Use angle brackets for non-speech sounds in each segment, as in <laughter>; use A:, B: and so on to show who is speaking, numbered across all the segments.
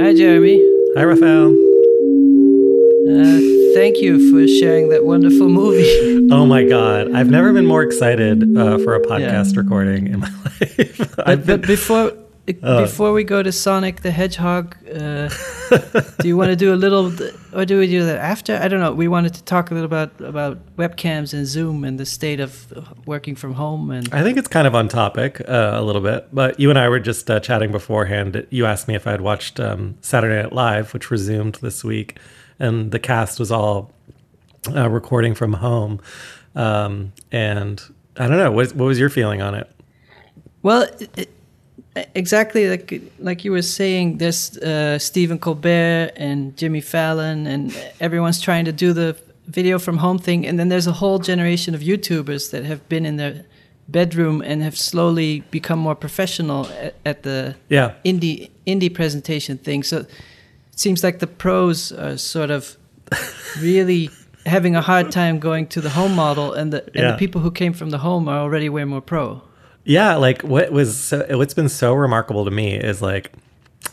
A: Hi, Jeremy.
B: Hi, Raphael.
A: Uh, thank you for sharing that wonderful movie. <laughs>
B: Oh my God. I've never been more excited uh, for a podcast recording in my <laughs> life.
A: but,
B: been-
A: but before <laughs>
B: Oh.
A: before we go to Sonic the Hedgehog, uh, do you want to do a little, or do we do that after? I don't know. We wanted to talk a little about about webcams and Zoom and the state of working from home and.
B: I think it's kind of on topic uh, a little bit, but you and I were just uh, chatting beforehand. You asked me if I had watched um, Saturday Night Live, which resumed this week, and the cast was all uh, recording from home. Um, and I don't know, what, what was your feeling on it?
A: Well, it, it- exactly like like you were saying, there's uh, Stephen Colbert and Jimmy Fallon, and everyone's trying to do the video from home thing, and then there's a whole generation of YouTubers that have been in their bedroom and have slowly become more professional at, at the
B: Yeah.
A: indie indie presentation thing. So it seems like the pros are sort of really <laughs> having a hard time going to the home model, and the and
B: Yeah.
A: the people who came from the home are already way more pro.
B: Yeah, like what was so, what's been so remarkable to me is like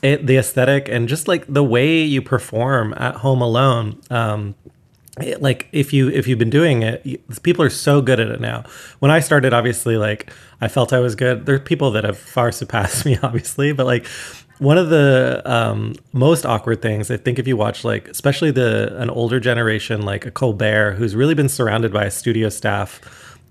B: it, the aesthetic and just like the way you perform at home alone. Um, it- like if you if you've been doing it, you, people are so good at it now. When I started, obviously, like I felt I was good. There are people that have far surpassed <laughs> me, obviously, but like one of the um, most awkward things I think if you watch like especially the an older generation like a Colbert who's really been surrounded by a studio staff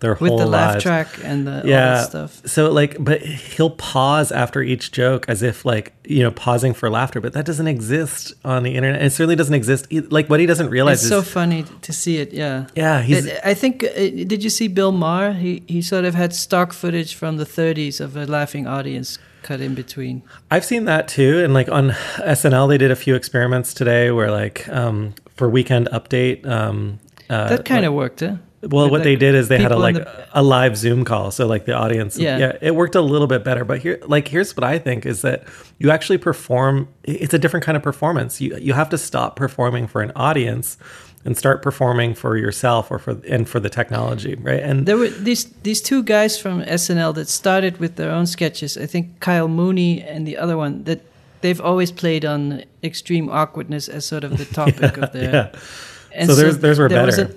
B: their
A: with
B: whole
A: the laugh track and the all
B: yeah
A: that stuff.
B: so like but he'll pause after each joke as if like you know pausing for laughter but that doesn't exist on the internet it certainly doesn't exist like what he doesn't realize
A: It's
B: is
A: so funny to see it. Yeah.
B: yeah he's
A: I think. Uh, did you see Bill Maher? He he sort of had stock footage from the 30s of a laughing audience cut in between.
B: I've seen that too, and like on SNL, they did a few experiments today where like um, for Weekend Update. Um, uh,
A: That kind of worked, huh?
B: Well, what they did is they had a like
A: the-
B: a live Zoom call, so like the audience,
A: Yeah.
B: it worked a little bit better. But here, like here's what I think is that you actually perform. It's a different kind of performance. You you have to stop performing for an audience and start performing for yourself or for and for the technology, right? And
A: There were these these two guys from SNL that started with their own sketches. I think Kyle Mooney and the other one that they've always played on extreme awkwardness as sort of the <laughs> topic of their.
B: yeah,
A: And
B: So theirs- theirs were
A: there was
B: better.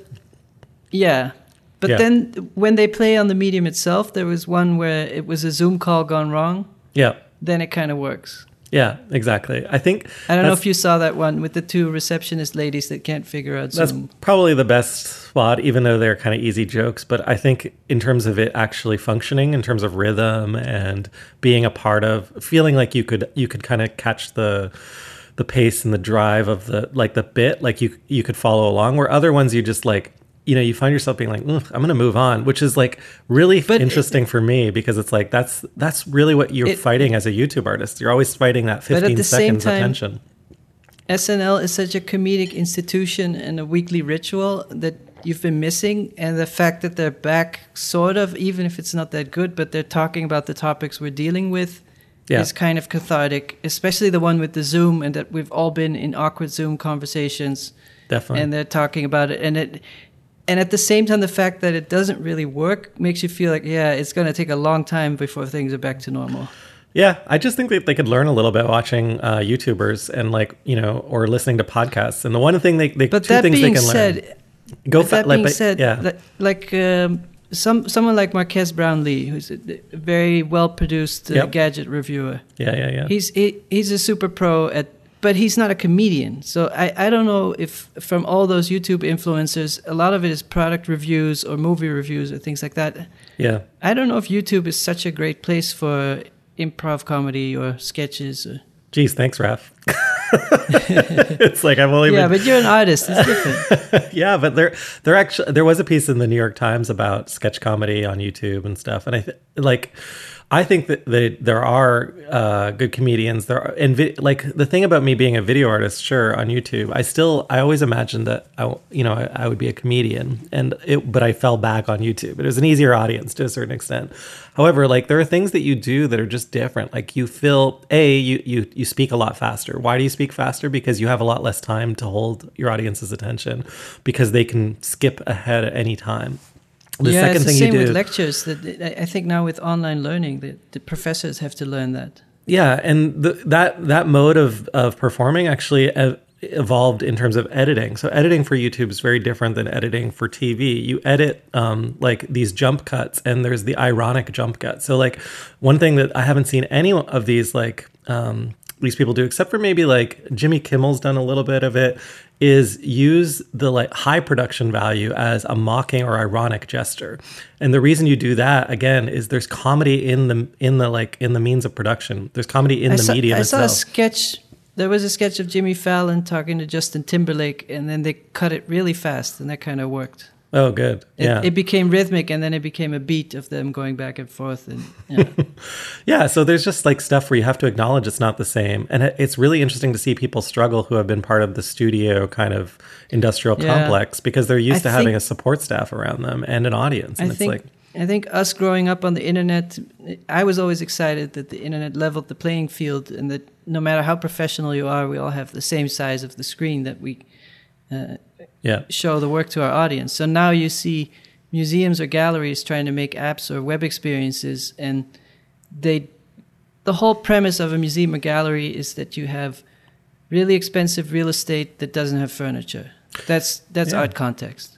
A: Yeah. But
B: Yeah.
A: then when they play on the medium itself, there was one where it was a Zoom call gone wrong.
B: yeah,
A: Then it kind of works.
B: yeah, exactly. I think
A: I don't know if you saw that one with the two receptionist ladies that can't figure out
B: That's
A: Zoom.
B: probably the best spot, even though they're kind of easy jokes. But I think in terms of it actually functioning, in terms of rhythm and being a part of, feeling like you could you could kind of catch the the pace and the drive of the like the bit, like you you could follow along. Where other ones you just like. You know, you find yourself being like, "I'm going to move on," which is like really
A: But it-
B: interesting for me because it's like that's that's really what you're
A: It-
B: fighting as a YouTube artist. You're always fighting that
A: But at
B: 15
A: the same
B: seconds
A: time-
B: attention.
A: SNL is such a comedic institution and a weekly ritual that you've been missing. And the fact that they're back, sort of, even if it's not that good, but they're talking about the topics we're dealing with,
B: Yeah.
A: is kind of cathartic, especially the one with the Zoom and that we've all been in awkward Zoom conversations
B: Definitely.
A: and they're talking about it. And it. And at the same time, the fact that it doesn't really work makes you feel like, yeah, it's going to take a long time before things are back to normal.
B: Yeah, I just think that they could learn a little bit watching uh, YouTubers and like you know, or listening to podcasts. And the one thing they, they
A: But
B: two
A: that
B: things
A: being
B: they can
A: said,
B: learn. Go fa-
A: that
B: like,
A: being
B: but-
A: said,
B: yeah,
A: like um, some someone like Marques Brownlee, who's a a very well produced uh,
B: Yep.
A: gadget reviewer,
B: yeah, yeah, yeah.
A: he's he, he's a super pro at, but he's not a comedian. So I I don't know if from all those YouTube influencers, a lot of it is product reviews or movie reviews or things like that.
B: yeah,
A: I don't know if YouTube is such a great place for improv comedy or sketches. Or,
B: Geez, thanks, Raf. <laughs> it's like I've only
A: yeah,
B: been
A: but you're an artist. It's different. <laughs>
B: yeah, but there, there actually there was a piece in the New York Times about sketch comedy on YouTube and stuff, and I th- like, I think that there are uh, good comedians. There are, and vi- like the thing about me being a video artist, sure, on YouTube, I still I always imagined that I, you know, I, I would be a comedian, and it, but I fell back on YouTube. It was an easier audience to a certain extent. However, like there are things that you do that are just different. Like you feel a you you you speak a lot faster. Why do you speak faster? Because you have a lot less time to hold your audience's attention, because they can skip ahead at any time. The
A: yeah,
B: second
A: it's the
B: thing
A: same
B: you
A: with lectures. That I I think now with online learning, the, the professors have to learn that.
B: yeah, and the, that that mode of of performing actually evolved in terms of editing. So editing for YouTube is very different than editing for TV. You edit um, like these jump cuts, and there's the ironic jump cut. So like one thing that I haven't seen any of these like um, these people do, except for maybe like Jimmy Kimmel's done a little bit of it, is use the like high production value as a mocking or ironic gesture. And the reason you do that again is there's comedy in the in the like in the means of production. There's comedy in
A: I
B: the
A: saw,
B: medium
A: I saw a sketch. There was a sketch of Jimmy Fallon talking to Justin Timberlake, and then they cut it really fast, and that kind of worked.
B: Oh, good.
A: It,
B: yeah.
A: it became rhythmic, and then it became a beat of them going back and forth. And yeah. <laughs>
B: Yeah, so there's just like stuff where you have to acknowledge it's not the same. And it's really interesting to see people struggle who have been part of the studio kind of industrial
A: Yeah.
B: complex because they're used
A: I
B: to having a support staff around them and an audience.
A: I
B: it's
A: think
B: like,
A: I think us growing up on the internet, I was always excited that the internet leveled the playing field, and that no matter how professional you are, we all have the same size of the screen that we uh,
B: yeah.
A: show the work to our audience. So now you see museums or galleries trying to make apps or web experiences, and they, the whole premise of a museum or gallery is that you have really expensive real estate that doesn't have furniture. That's that's
B: Yeah.
A: art context.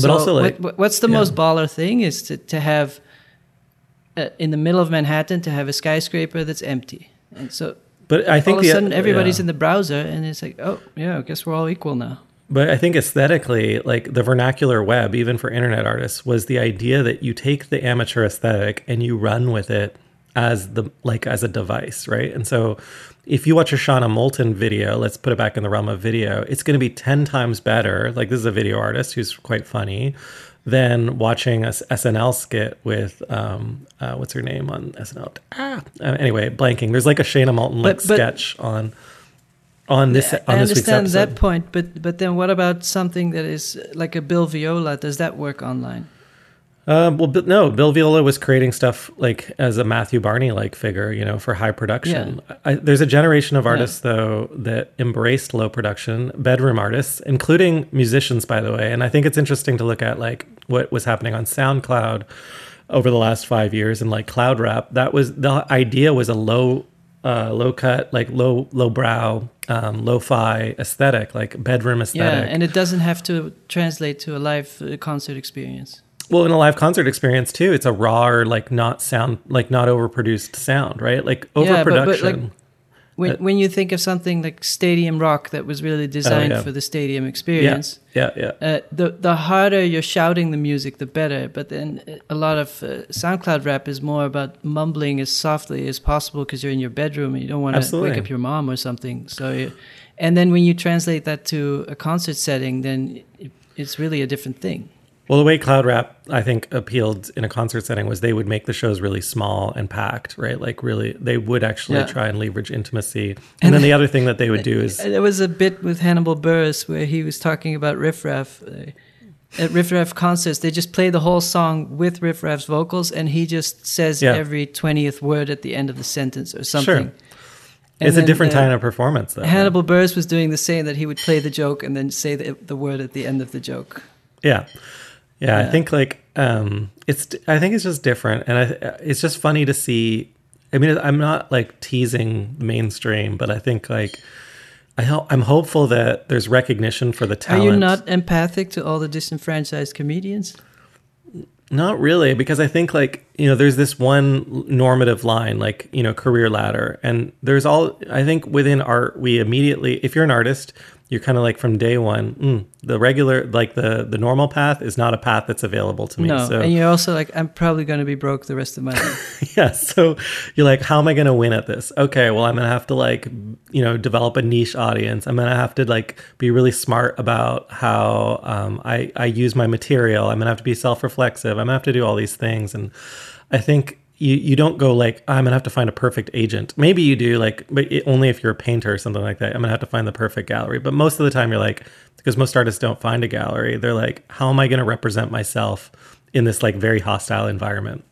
B: But also, like-
A: what- what, what's the
B: yeah.
A: most baller thing is to to have uh, in the middle of Manhattan to have a skyscraper that's empty, and so
B: But I think
A: all of a
B: the-
A: sudden everybody's
B: yeah.
A: in the browser, and it's like, oh yeah, I guess we're all equal now.
B: But I think aesthetically, like the vernacular web, even for internet artists, was the idea that you take the amateur aesthetic and you run with it as the like as a device, right? And so if you watch a Shana Moulton video, let's put it back in the realm of video, it's going to be 10 times better. Like this is a video artist who's quite funny than watching a SNL skit with um uh, what's her name on SNL? Ah, uh, anyway, blanking. There's like a Shana Moulton like
A: But- but-
B: sketch on on this
A: I
B: on this week's
A: understand that point, but but then what about something that is like a Bill Viola? Does that work online?
B: Um, well, no, Bill Viola was creating stuff like as a Matthew Barney like figure, you know, for high production. I, there's a generation of artists though that embraced low production, bedroom artists, including musicians, by the way. And I think it's interesting to look at like what was happening on SoundCloud over the last five years and like cloud rap. That was the idea was a low, uh, low cut, like low, low brow, um, lo-fi aesthetic, like bedroom aesthetic.
A: Yeah, and it doesn't have to translate to a live uh, concert experience.
B: Well, in a live concert experience too, it's a raw or like not sound, like not overproduced sound, right? Like
A: Yeah, but- but,
B: overproduction.
A: like, When
B: Uh,
A: when you think of something like Stadium Rock that was really designed
B: Oh, yeah.
A: for the stadium experience,
B: yeah, yeah.
A: uh, the the harder you're shouting the music, the better. But then uh, a lot of uh, SoundCloud rap is more about mumbling as softly as possible because you're in your bedroom and you don't want to wake up your mom or something. So, you, and then when you translate that to a concert setting, then it, it's really a different thing.
B: Well, the way cloud rap I think appealed in a concert setting was they would make the shows really small and packed, right? Like really, they would actually
A: Yeah.
B: try and leverage intimacy. And, then the other thing that they would do is
A: There was a bit with Hannibal Buress where he was talking about Riff Raff. At Riff Raff concerts, they just play the whole song with Riff Raff's vocals, and he just says
B: Yeah.
A: every 20th word at the end of the sentence or something. And
B: it's a different
A: uh,
B: kind of performance, though.
A: Hannibal Buress was doing the same that he would play the joke and then say the, the word at the end of the joke.
B: Yeah. Yeah, I think like um, it's. I think it's just different, and I, it's just funny to see. I mean, I'm not like teasing mainstream, but I think like I ho- I'm hopeful that there's recognition for the talent.
A: Are you not empathic to all the disenfranchised comedians?
B: Not really, because I think like you know, there's this one normative line, like you know, career ladder, and there's all. I think within art, we immediately, if you're an artist, you're kind of like from day one, mm, the regular, like the the normal path is not a path that's available to me.
A: No,
B: so
A: and you're also like, I'm probably going to be broke the rest of my life. <laughs>
B: yeah, so you're like, how am I going to win at this? Okay, well, I'm going to have to like, you know, develop a niche audience. I'm going to have to like be really smart about how um, I I use my material. I'm going to have to be self reflexive. I'm going to have to do all these things, and I think you you don't go like I'm gonna have to find a perfect agent. Maybe you do like, but it, only if you're a painter or something like that. I'm gonna have to find the perfect gallery. But most of the time, you're like, because most artists don't find a gallery. They're like, how am I gonna represent myself in this like very hostile environment?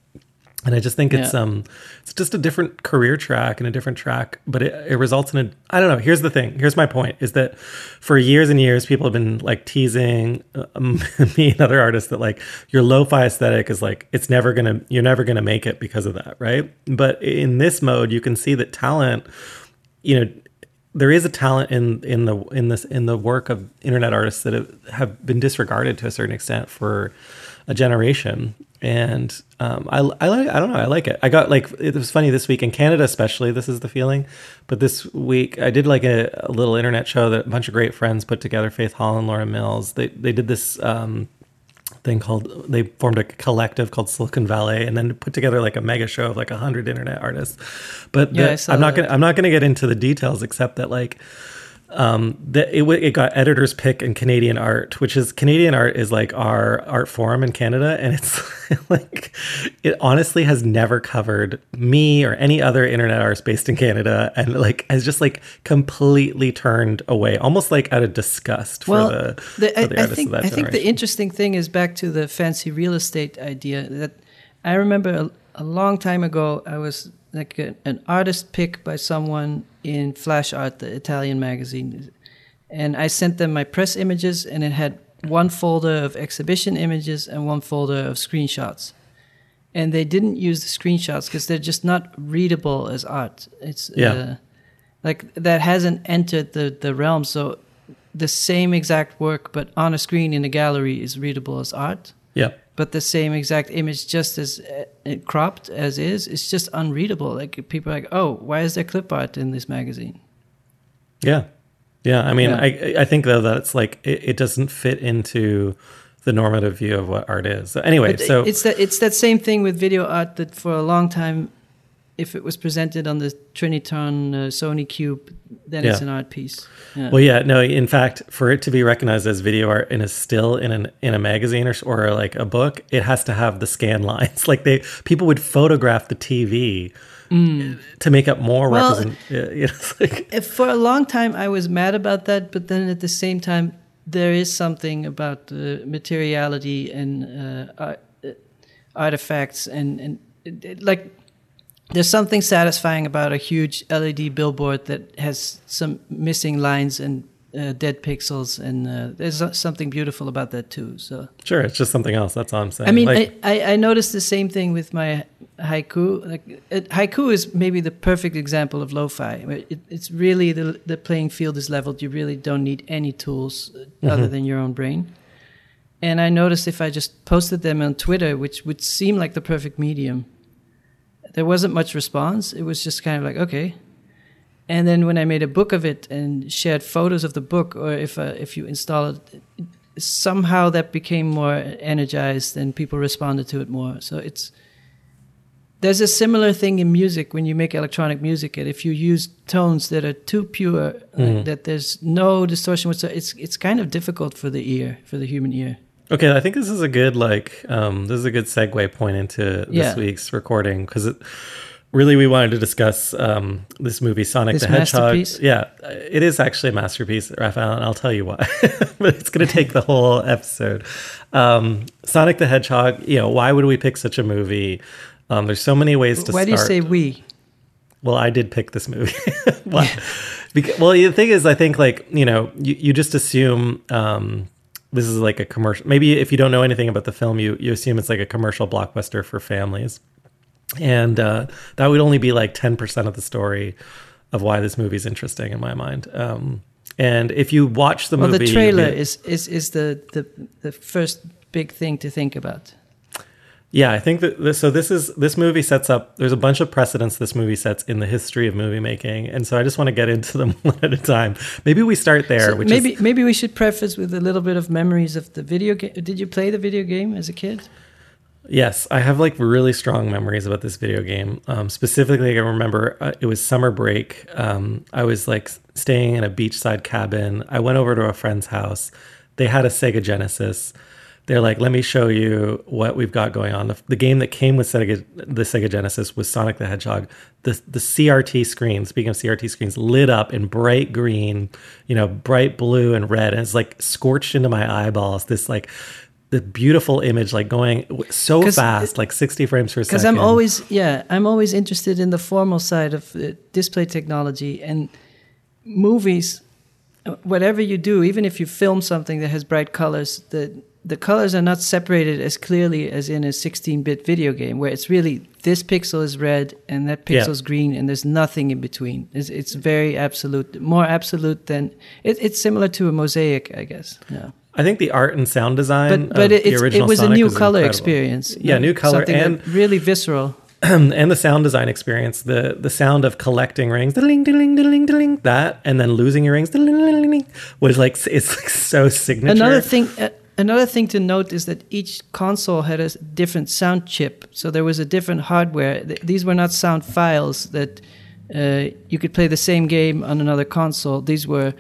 B: And I just think it's
A: Yeah.
B: um it's just a different career track and a different track, but it, it results in a I don't know. Here's the thing. Here's my point: is that for years and years, people have been like teasing um, <laughs> me and other artists that like your lo-fi aesthetic is like it's never gonna you're never gonna make it because of that, right? But in this mode, you can see that talent, you know. There is a talent in in the in this in the work of internet artists that have, have been disregarded to a certain extent for a generation and um, I, I like I don't know I like it. I got like it was funny this week in Canada especially this is the feeling but this week I did like a, a little internet show that a bunch of great friends put together Faith Holland Laura Mills. They they did this um, thing called they formed a collective called Silicon Valley and then put together like a mega show of like a hundred internet artists. But
A: Yeah,
B: the- I'm not
A: that.
B: gonna I'm not gonna get into the details except that like um that it, it got editor's pick in canadian art which is canadian art is like our art forum in canada and it's <laughs> like it honestly has never covered me or any other internet artist based in canada and like has just like completely turned away almost like out of disgust
A: well,
B: for the,
A: the,
B: for
A: I,
B: the
A: I
B: artists
A: think
B: of that
A: I think the interesting thing is back to the fancy real estate idea that I remember a, a long time ago I was like a, an artist pick by someone in Flash Art, the Italian magazine, and I sent them my press images, and it had one folder of exhibition images and one folder of screenshots. And they didn't use the screenshots because they're just not readable as art. It's
B: Yeah.
A: uh, like that hasn't entered the the realm. So the same exact work, but on a screen in a gallery, is readable as art.
B: yeah
A: But the same exact image, just as uh, cropped as is, it's just unreadable. Like people are like, oh, why is there clip art in this magazine?
B: Yeah, yeah. I mean,
A: Yeah.
B: I I think though that it's like it, it doesn't fit into the normative view of what art is. So anyway,
A: But
B: so
A: it's that it's that same thing with video art that for a long time, if it was presented on the Trinitron uh, Sony Cube, then it's an art piece. Yeah.
B: well, yeah, no. In fact, for it to be recognized as video art and is still in an in a magazine or or like a book, it has to have the scan <laughs> lines. Like they people would photograph the TV to make up more
A: Mm. Well-
B: represent. yeah, <laughs> You know, like,
A: Uh, for a long time I was mad about that, but then at the same time there is something about the materiality and uh, art, uh, artifacts and and it, it- like there's something satisfying about a huge LED billboard that has some missing lines and uh, dead pixels, and uh, there's something beautiful about that too. So.
B: sure, it's just something else. That's all I'm saying.
A: I mean,
B: Like,
A: I, I, I noticed the same thing with my haiku. Like it, haiku is maybe the perfect example of lo-fi. It, it's really the the playing field is leveled. You really don't need any tools uh, other than your own brain. And I noticed if I just posted them on Twitter, which would seem like the perfect medium, there wasn't much response. It was just kind of like okay. And then when I made a book of it and shared photos of the book, or if uh, if you install it, somehow that became more energized and people responded to it more. So it's there's a similar thing in music when you make electronic music. And if you use tones that are too pure, like that there's no distortion whatsoever, it's it's kind of difficult for the ear, for the human ear.
B: Okay, I think this is a good like um this is a good segue point into this
A: Yeah.
B: week's recording because really we wanted to discuss um this movie Sonic
A: This
B: the Hedgehog. Yeah, it is actually a masterpiece, Raphael, and I'll tell you why. <laughs> but it's going to take the whole episode. Um Sonic the Hedgehog, you know, why would we pick such a movie? Um there's so many ways to
A: Why
B: start.
A: do you say we?
B: Well, I did pick this movie. <laughs> well, because, well, the thing is, I think like you know, you, you just assume um, this is like a commercial. Maybe if you don't know anything about the film, you you assume it's like a commercial blockbuster for families, and uh, that would only be like ten percent of the story of why this movie is interesting in my mind. Um, and if you watch the
A: Well,
B: movie,
A: the trailer
B: you-
A: is is is the the the first big thing to think about.
B: Yeah, I think that this, so. This is this movie sets up. There's a bunch of precedents this movie sets in the history of movie making, and so I just want to get into them <laughs> one at a time. Maybe we start there.
A: So
B: which
A: maybe
B: is,
A: maybe we should preface with a little bit of memories of the video game. Did you play the video game as a kid?
B: yes, I have like really strong memories about this video game. Um, specifically, I remember uh, it was summer break. Um, I was like staying in a beachside cabin. I went over to a friend's house. They had a Sega Genesis. They're like, let me show you what we've got going on. The, the game that came with Sega, the Sega Genesis was Sonic the Hedgehog. The the CRT screen, speaking of CRT screens, lit up in bright green, you know, bright blue and red, and it's like scorched into my eyeballs. This like the beautiful image like going so fast, like 60 frames per second.
A: because I'm always yeah I'm always interested in the formal side of uh, display technology and movies. uh, Whatever you do, even if you film something that has bright colors, the the colors are not separated as clearly as in a 16-bit video game, where it's really this pixel is red and that
B: Yeah.
A: pixel's green, and there's nothing in between. It's, it's very absolute, more absolute than it, it's similar to a mosaic, I guess. Yeah.
B: I think the art and sound design,
A: But but
B: of
A: it,
B: the original
A: it was
B: Sonic
A: a new
B: was
A: color
B: incredible.
A: experience.
B: Yeah, new color
A: something
B: and-
A: really visceral. <clears throat>
B: and the sound design experience, the the sound of collecting rings, diddling, diddling, diddling, diddling, that, and then losing your rings, was like it's like so signature.
A: Another thing, uh, another thing to note is that each console had a different sound chip, so there was a different hardware. Th- These were not sound files that uh, you could play the same game on another console. These were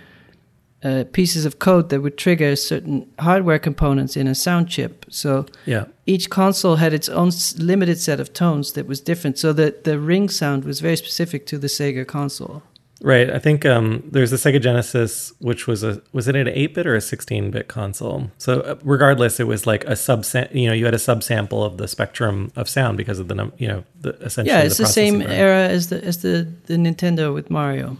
A: uh, pieces of code that would trigger certain hardware components in a sound chip. So
B: yeah,
A: each console had its own s- limited set of tones that was different. So the the ring sound was very specific to the Sega console.
B: Right. I think um, there's the Sega Genesis, which was a was it an eight bit or a sixteen bit console? So uh, regardless, it was like a sub. You know, you had a subsample of the spectrum of sound because of the num. You know, the essentially.
A: Yeah, it's the,
B: processing
A: same
B: rate.
A: era as the as the the Nintendo with Mario.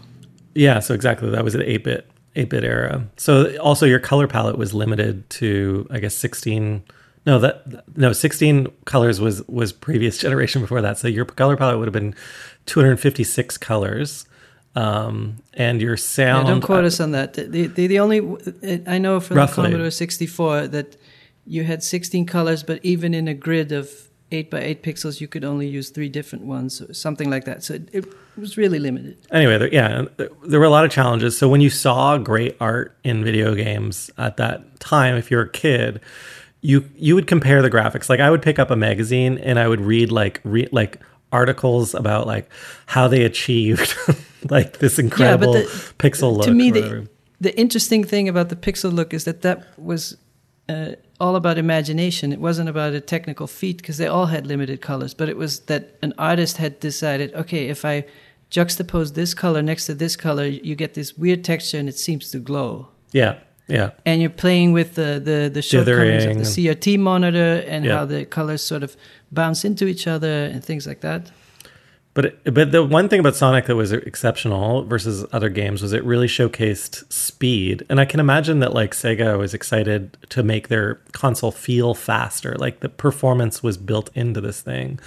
B: Yeah, so exactly. That was an 8 bit 8 bit era. So also your color palette was limited to I guess 16 no that no 16 colors was was previous <laughs> generation before that. So your color palette would have been 256 colors. Um, and your
A: Yeah,
B: sound
A: don't quote us on that. The, the, the only I know from
B: Roughly.
A: the Commodore 64 that you had 16 colors, but even in a grid of 8 by 8 pixels, you could only use three different ones, or something like that. So it, it was really limited.
B: anyway, there, yeah, there were a lot of challenges. So when you saw great art in video games at that time, if you're a kid, you you would compare the graphics. Like I would pick up a magazine and I would read like re, like articles about like how they achieved <laughs> like this incredible
A: the-
B: pixel look.
A: to me, the, the interesting thing about the pixel look is that that was uh, all about imagination. It wasn't about a technical feat because they all had limited colors, but it was that an artist had decided, okay, if I juxtapose this color next to this color, you get this weird texture and it seems to glow.
B: yeah, yeah,
A: and you're playing with the the, the shortcomings of the CRT monitor and
B: Yeah.
A: how the colors sort of bounce into each other and things like that.
B: But it, but the one thing about Sonic that was exceptional versus other games was it really showcased speed, and I can imagine that like Sega was excited to make their console feel faster. Like the performance was built into this thing,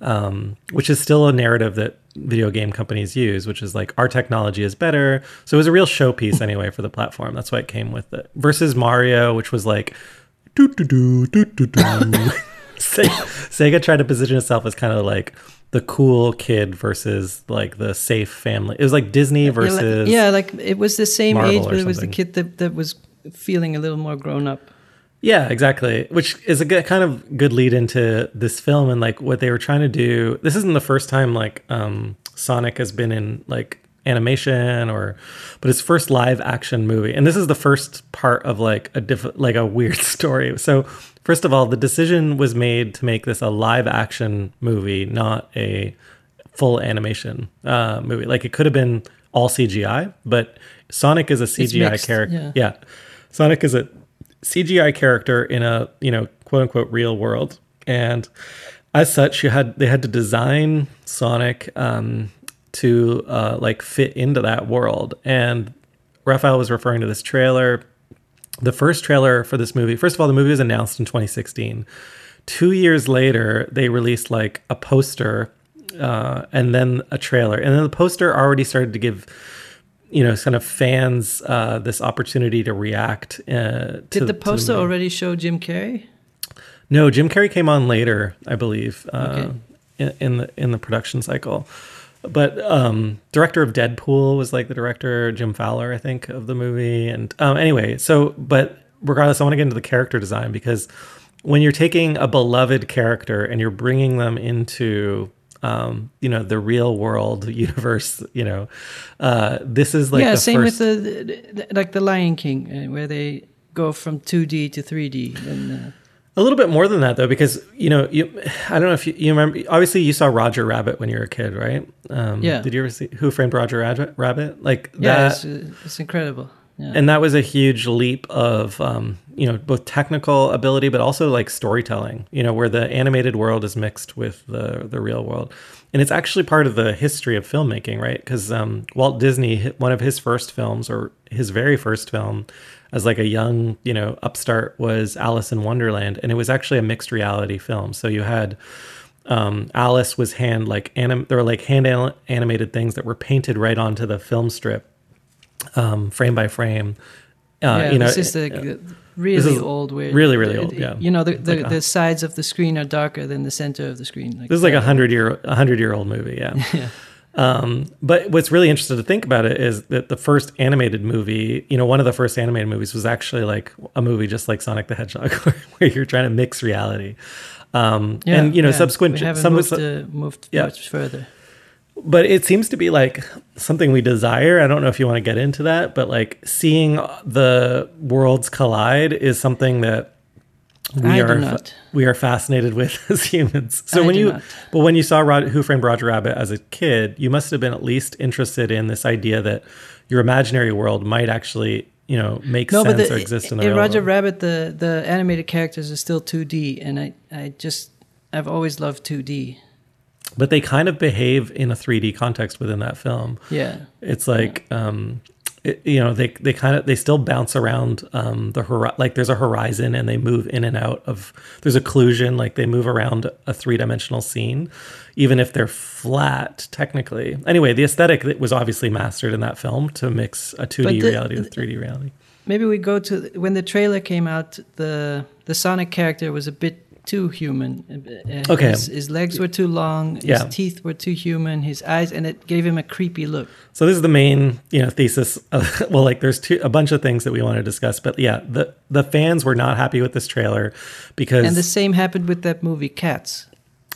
B: um, which is still a narrative that video game companies use, which is like our technology is better. So it was a real showpiece <laughs> anyway for the platform. That's why it came with it. Versus Mario, which was like doo doo doo doo doo doo. Se- Sega tried to position itself as kind of like the cool kid versus like the safe family. It was like Disney
A: Yeah, like-
B: versus
A: yeah, like it was the same
B: Marvel
A: age, but it was the kid that, that was feeling a little more grown up.
B: Yeah, exactly. Which is a good, kind of good lead into this film and like what they were trying to do. This isn't the first time like um, Sonic has been in like animation or, but his first live action movie, and this is the first part of like a diff- like a weird <laughs> story. So first of all, the decision was made to make this a live action movie, not a full animation uh, movie. Like it could have been all CGI, but Sonic is a CGI character.
A: yeah.
B: yeah, Sonic is a CGI character in a you know quote unquote real world, and as such, you had they had to design Sonic um, to uh, like fit into that world. And Raphael was referring to this trailer. The first trailer for this movie, first of all, the movie was announced in 2016. Two years later, they released like a poster uh, and then a trailer, and then the poster already started to give you know kind of fans uh, this opportunity to react. Uh,
A: Did
B: to,
A: the poster
B: movie.
A: already show Jim Carrey?
B: No, Jim Carrey came on later, I believe, uh,
A: Okay.
B: in, in the in the production cycle. But um, director of Deadpool was like the director, Jim Fowler, I think, of the movie. And um, anyway, so but regardless, I want to get into the character design because when you're taking a beloved character and you're bringing them into um, you know the real world <laughs> universe, you know, uh, this is like
A: yeah,
B: the
A: same
B: first,
A: with the, the, the- like the Lion King, uh, where they go from 2D to 3D. And uh,
B: A little bit more than that, though, because you know, you I don't know if you, you remember. Obviously, you saw Roger Rabbit when you were a kid, right? Um,
A: Yeah.
B: Did you ever see Who Framed Roger Rabbit? Like
A: yeah,
B: that.
A: it's, it's incredible. Yeah.
B: and that was a huge leap of um, you know both technical ability but also like storytelling you know where the animated world is mixed with the the real world and it's actually part of the history of filmmaking right because um, walt disney one of his first films or his very first film as like a young you know upstart was alice in wonderland and it was actually a mixed reality film so you had um, Alice was hand like anim- there were like hand an- animated things that were painted right onto the film strip, um, frame by frame. Uh,
A: yeah,
B: you know,
A: this is the
B: uh,
A: really old way.
B: really, really old, yeah.
A: You know, the the,
B: Like a-
A: the sides of the screen are darker than the center of the screen.
B: this is like a hundred year a hundred year old movie, yeah. <laughs>
A: Yeah.
B: Um, but what's really interesting to think about it is that the first animated movie, you know, one of the first animated movies was actually like a movie just like Sonic the Hedgehog, where, <laughs> where you're trying to mix reality. Um,
A: Yeah,
B: and you know,
A: yeah.
B: subsequent,
A: we haven't
B: some,
A: moved, uh, moved
B: yeah.
A: much further.
B: But it seems to be like something we desire. I don't know if you want to get into that, but like seeing the worlds collide is something that we
A: I
B: are we are fascinated with <laughs> as humans. So
A: I
B: when you
A: not.
B: but when you saw Rod, Who Framed Roger Rabbit as a kid, you must have been at least interested in this idea that your imaginary world might actually you know make
A: No,
B: sense
A: but the,
B: or exist in the
A: in Roger
B: world.
A: Rabbit, the the animated characters are still 2D, and I I just I've always loved 2D.
B: But they kind of behave in a 3D context within that film.
A: Yeah.
B: It's like um it, you know they they kind of they still bounce around um the hori- like there's a horizon and they move in and out of there's occlusion like they move around a three-dimensional scene even if they're flat technically anyway the aesthetic that was obviously mastered in that film to mix a 2D
A: But the-
B: reality with 3D reality
A: Maybe we go to when the trailer came out. The the Sonic character was a bit too human. Uh,
B: Okay.
A: his, his legs were too long. His
B: Yeah.
A: teeth were too human. His eyes, and it gave him a creepy look.
B: So this is the main, you know, thesis. Of, <laughs> well, like there's two, a bunch of things that we want to discuss, but yeah, the the fans were not happy with this trailer because
A: And the same happened with that movie Cats.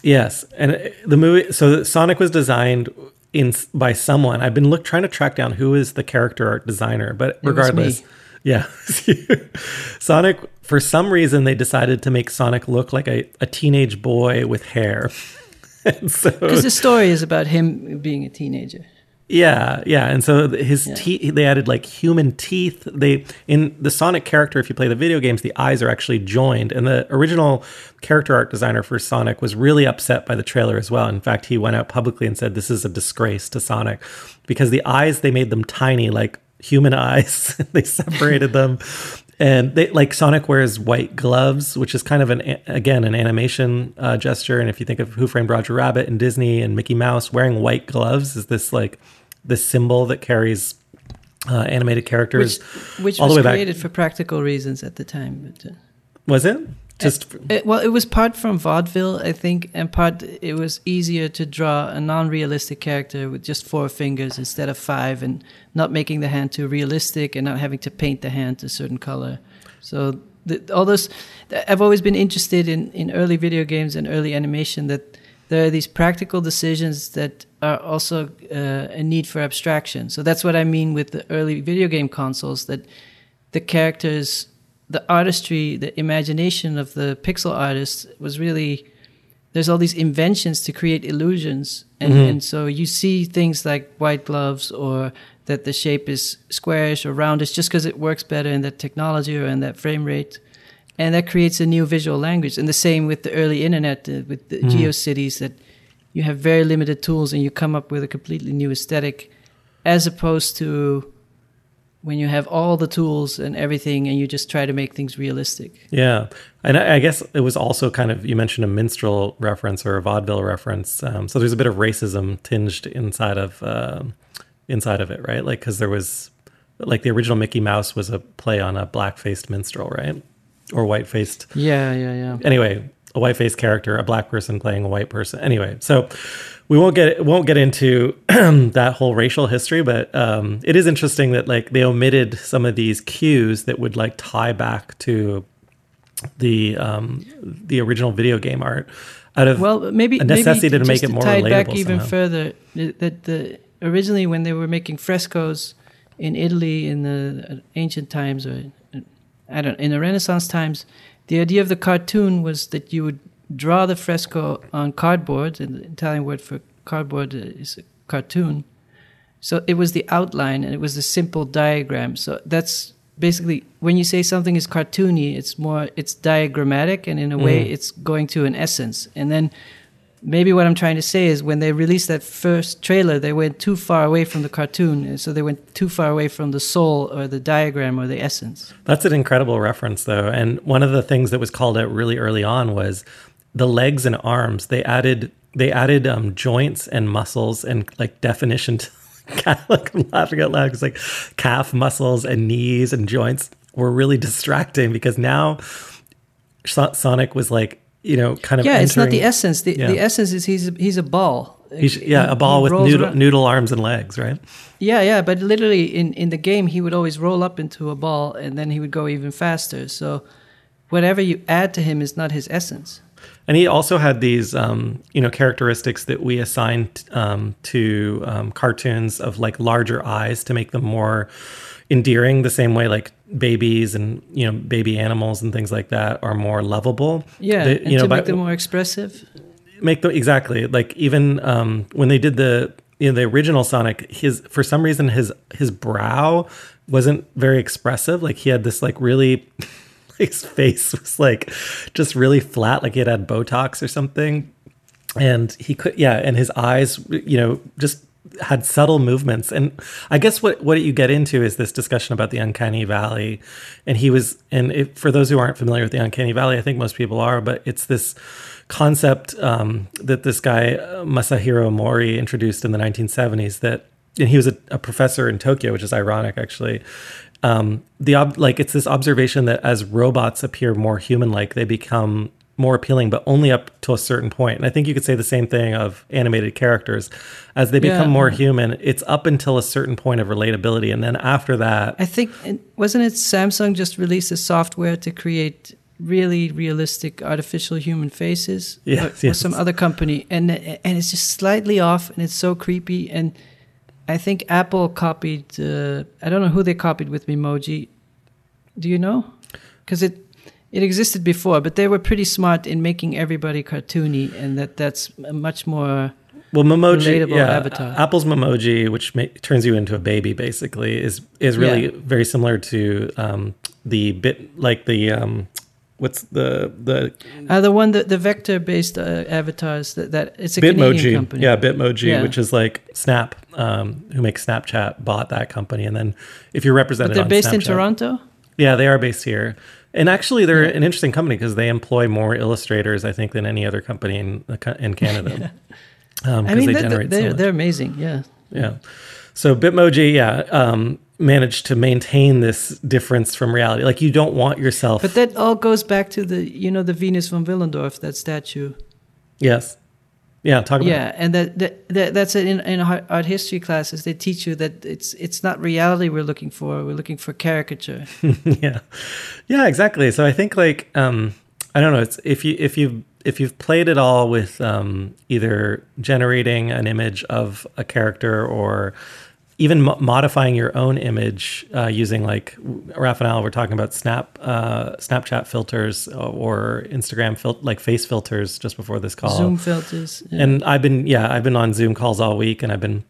B: yes, and the movie. So Sonic was designed in by someone. I've been look trying to track down who is the character art designer, but
A: was
B: regardless, yeah, <laughs> Sonic. For some reason, they decided to make Sonic look like a, a teenage boy with hair. <laughs> and so
A: Because the story is about him being a teenager.
B: Yeah, yeah, and so his
A: Yeah.
B: teeth. They added like human teeth. They in the Sonic character. If you play the video games, the eyes are actually joined. And the original character art designer for Sonic was really upset by the trailer as well. In fact, he went out publicly and said this is a disgrace to Sonic because the eyes they made them tiny, like human <laughs> eyes. they separated them. And they like Sonic wears white gloves, which is kind of an again an animation uh, gesture. And if you think of Who Framed Roger Rabbit and Disney and Mickey Mouse, wearing white gloves is this like this symbol that carries uh, animated characters.
A: Which, which was
B: way back-
A: created for practical reasons at the time. But, uh,
B: Was it just?
A: It, well, it was part from vaudeville, I think, and part it was easier to draw a non-realistic character with just four fingers instead of five, and not making the hand too realistic, and not having to paint the hand a certain color. So the, all those, I've always been interested in in early video games and early animation that there are these practical decisions that are also uh, a need for abstraction. So that's what I mean with the early video game consoles that the characters, the artistry, the imagination of the pixel artist was really there's all these inventions to create illusions, and,
B: Mhm.
A: and so you see things like white gloves or that the shape is squarish or roundish just because it works better in that technology or in that frame rate. And that creates a new visual language. And the same with the early internet, uh, with the
B: Mhm.
A: GeoCities, that you have very limited tools and you come up with a completely new aesthetic, as opposed to when you have all the tools and everything and you just try to make things realistic.
B: Yeah, and I, I guess it was also kind of you mentioned a minstrel reference or a vaudeville reference. Um, so there's a bit of racism tinged inside of um inside of it, right? Like because there was like the original Mickey Mouse was a play on a black faced minstrel, right? Or white faced
A: Yeah, yeah, yeah.
B: anyway, a white faced character, a black person playing a white person. Anyway, so we won't get won't get into <clears throat> that whole racial history, but um, it is interesting that like they omitted some of these cues that would like tie back to the um, the original video game art out of
A: Well, maybe
B: a necessity
A: maybe
B: to make it more
A: tie back
B: relatable
A: even further. That the originally when they were making frescoes in Italy in the ancient times, or I don't in the Renaissance times, the idea of the cartoon was that you would draw the fresco on cardboard, and the Italian word for cardboard is a cartoon. So it was the outline and it was a simple diagram. So that's basically when you say something is cartoony, it's more it's diagrammatic and in a way
B: Mhm.
A: it's going to an essence. And then maybe what I'm trying to say is when they released that first trailer, they went too far away from the cartoon, and so they went too far away from the soul or the diagram or the essence.
B: That's an incredible reference, though. And one of the things that was called out really early on was the legs and arms. They added they added um, joints and muscles and like definition to <laughs> like I'm laughing out loud because like calf muscles and knees and joints were really distracting because now So- Sonic was like you know kind of
A: Yeah, it's not the essence. The,
B: Yeah.
A: the essence is he's a, he's a ball.
B: He's, yeah, a ball
A: he
B: with noodle,
A: around-
B: noodle arms and legs, right?
A: Yeah, yeah, but literally in, in the game, he would always roll up into a ball and then he would go even faster. So whatever you add to him is not his essence.
B: And he also had these, um, you know, characteristics that we assigned um, to um, cartoons of like larger eyes to make them more endearing. The same way, like babies and you know, baby animals and things like that are more lovable.
A: Yeah,
B: They- you know,
A: to
B: by-
A: make them more expressive.
B: make them exactly like even um, when they did the you know the original Sonic, his for some reason his his brow wasn't very expressive. Like he had this like really his <laughs> face was like just really flat, like he had had Botox or something. And he could yeah, and his eyes, you know, just had subtle movements. And I guess what what you get into is this discussion about the uncanny valley. And he was and it, for those who aren't familiar with the uncanny valley, I think most people are, but it's this concept um, that this guy uh, Masahiro Mori introduced in the 1970s that and he was a, a professor in Tokyo, which is ironic actually. Um, the ob- like it's this observation that as robots appear more human-like, they become more appealing, but only up to a certain point. And I think you could say the same thing of animated characters. As they become
A: Yeah.
B: more human, it's up until a certain point of relatability, and then after that,
A: I think, wasn't it Samsung just released a software to create really realistic artificial human faces?
B: Yes,
A: or, or
B: yes.
A: some other company. And, and it's just slightly off and it's so creepy. And I think Apple copied, uh, I don't know who they copied with Memoji. Do you know? Because it, it existed before, but they were pretty smart in making everybody cartoony, and that that's a much more.
B: Well, Memoji, yeah,
A: avatar.
B: Apple's Memoji, which ma- turns you into a baby, basically, is is really
A: Yeah.
B: very similar to um, the bit like the um, what's the the
A: Uh, the one that the vector-based uh, avatars that, that it's a Canadian
B: Bitmoji,
A: company.
B: yeah, Bitmoji,
A: Yeah.
B: which is like Snap, um, who makes Snapchat, bought that company, and then if you're represented,
A: but they're based in Toronto.
B: Yeah, they are based here, and actually, they're an interesting company because they employ more illustrators, I think, than any other company in in Canada. <laughs> Um, 'cause
A: I mean,
B: they
A: they're,
B: generate
A: they're,
B: much.
A: they're amazing. Yeah.
B: Yeah. So Bitmoji, yeah, um, managed to maintain this difference from reality. Like you don't want yourself.
A: But that all goes back to the, you know, the Venus von Willendorf, that statue.
B: yes. Yeah. Talk about.
A: Yeah, and that, that, that that's in in art history classes. They teach you that it's it's not reality we're looking for. We're looking for caricature. <laughs>
B: yeah. Yeah. Exactly. So I think like um, I don't know. It's if you if you if you've played it all with um, either generating an image of a character or even mo- modifying your own image uh, using like Raph and Al were talking about Snap, uh, Snapchat filters or Instagram fil- like face filters just before this call.
A: Zoom filters. yeah.
B: And I've been, yeah, I've been on Zoom calls all week, and I've been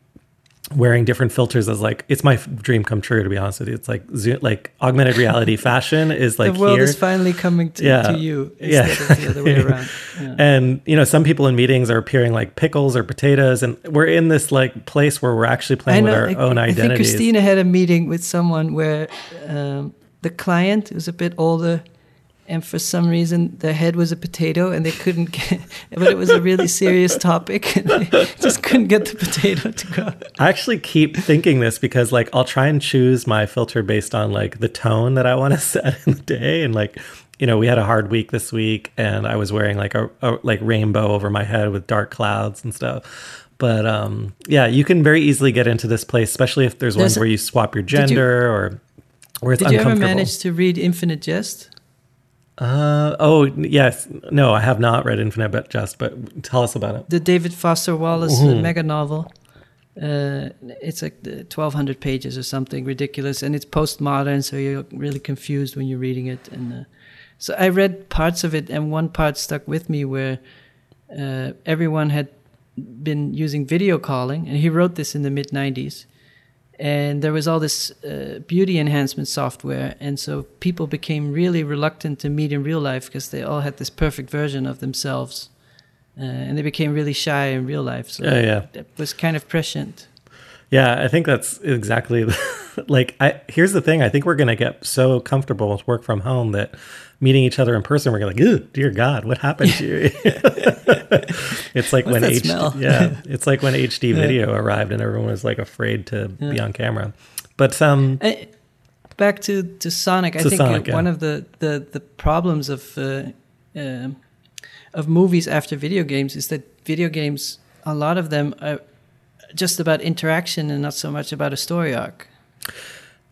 B: wearing different filters as like it's my f- dream come true. To be honest with you, it's like Zoom, like augmented reality <laughs> fashion is like
A: the world
B: here.
A: is finally coming to,
B: Yeah.
A: to you
B: Yeah.
A: of the other way <laughs> around. Yeah.
B: and you know, some people in meetings are appearing like pickles or potatoes, and we're in this like place where we're actually playing with our
A: I-
B: own
A: I think. Christina had a meeting with someone where um, the client was a bit older, and for some reason their head was a potato, and they couldn't get. But it was a really serious topic, and they <laughs> just couldn't get the potato to go.
B: I actually keep thinking this because like I'll try and choose my filter based on like the tone that I want to <laughs> set in the day and like you know we had a hard week this week and I was wearing like a, a like rainbow over my head with dark clouds and stuff. But um yeah, you can very easily get into this place especially if there's, ones
A: There's-
B: where you swap your
A: you-
B: gender or where it's
A: Did you ever manage to read Infinite Jest?
B: Uh oh yes. No, I have not read Infinite But Just, but tell us about it.
A: the David Foster Wallace uh,
B: Mhm.
A: mega novel. Uh, it's like 1200 pages or something ridiculous, and it's postmodern, so you're really confused when you're reading it. And uh, so I read parts of it, and one part stuck with me where uh, everyone had been using video calling, and he wrote this in the mid 90s. And there was all this uh, beauty enhancement software, and so people became really reluctant to meet in real life because they all had this perfect version of themselves, uh, and they became really shy in real life. So
B: Yeah, yeah.
A: that was kind of prescient.
B: Yeah, I think that's exactly <laughs> like I here's the thing, I think we're going to get so comfortable with work from home that meeting each other in person we're going to like, "Ew, dear god, what happened to you?" <laughs> it's like
A: What's
B: when HD
A: smell?
B: Yeah, <laughs> it's like when HD video arrived and everyone was like afraid to be on camera. But um
A: Uh, back to, to Sonic, I think
B: Sonic,
A: uh,
B: yeah.
A: one of the, the, the problems of uh, um of movies after video games is that video games, a lot of them are just about interaction and not so much about a story arc.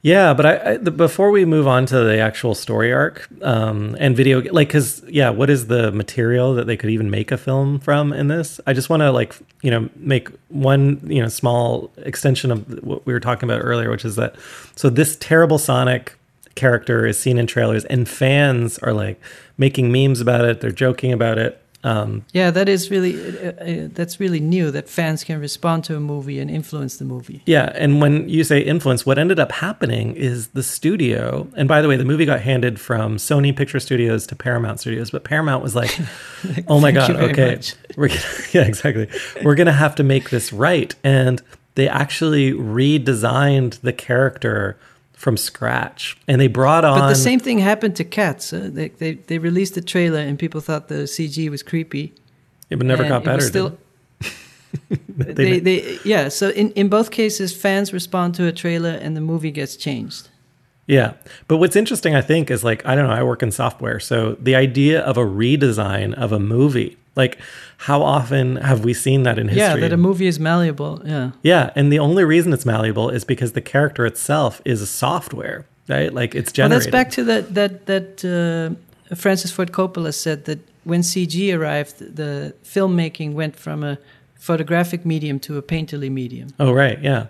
B: Yeah, but I, I the, before we move on to the actual story arc um, and video, like, because yeah, what is the material that they could even make a film from in this? I just want to like you know make one you know small extension of what we were talking about earlier, which is that so this terrible Sonic character is seen in trailers, and fans are like making memes about it. They're joking about it. Um,
A: Yeah, that is really uh, uh, that's really new that fans can respond to a movie and influence the movie.
B: Yeah, and when you say influence, what ended up happening is the studio. And by the way, the movie got handed from Sony Picture Studios to Paramount Studios, but Paramount was like, <laughs> "Oh my god, okay, <laughs> we're gonna, <laughs> yeah, exactly. We're gonna have to make this right." And they actually redesigned the character from scratch, and they brought on
A: But the same thing happened to Cats. Uh, they, they they released the trailer and people thought the CG was creepy.
B: It never got better.
A: Still, <laughs> they, they yeah. So in, in both cases, fans respond to a trailer and the movie gets changed.
B: Yeah. But what's interesting, I think, is like, I don't know, I work in software. So the idea of a redesign of a movie, like, how often have we seen that in history?
A: Yeah, that a movie is malleable. Yeah.
B: Yeah. And the only reason it's malleable is because the character itself is a software, right? Like, it's generated.
A: Well, that's back to that that that uh, Francis Ford Coppola said that when CG arrived, the filmmaking went from a photographic medium to a painterly medium.
B: Oh, right. Yeah.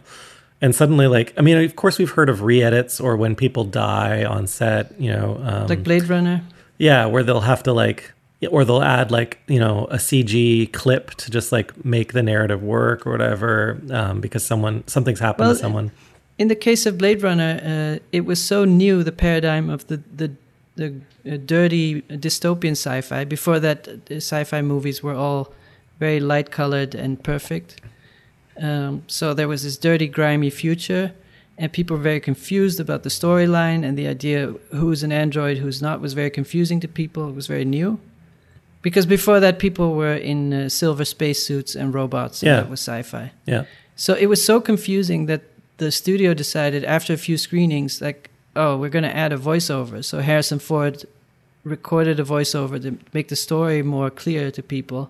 B: And suddenly, like, I mean, of course, we've heard of re edits or when people die on set, you know. Um,
A: Like Blade Runner.
B: Yeah, where they'll have to like, or they'll add like you know a CG clip to just like make the narrative work or whatever, um, because someone something's happened
A: Well,
B: to someone.
A: In the case of Blade Runner, uh, it was so new the paradigm of the the the uh, dirty dystopian sci-fi. Before that, the sci-fi movies were all very light colored and perfect. Um, so there was this dirty, grimy future, and people were very confused about the storyline and the idea who's an android, who's not, was very confusing to people. It was very new. Because before that, people were in uh, silver spacesuits and robots, and
B: Yeah.
A: that was sci-fi.
B: Yeah,
A: So it was so confusing that the studio decided after a few screenings, like, oh, we're going to add a voiceover. So Harrison Ford recorded a voiceover to make the story more clear to people.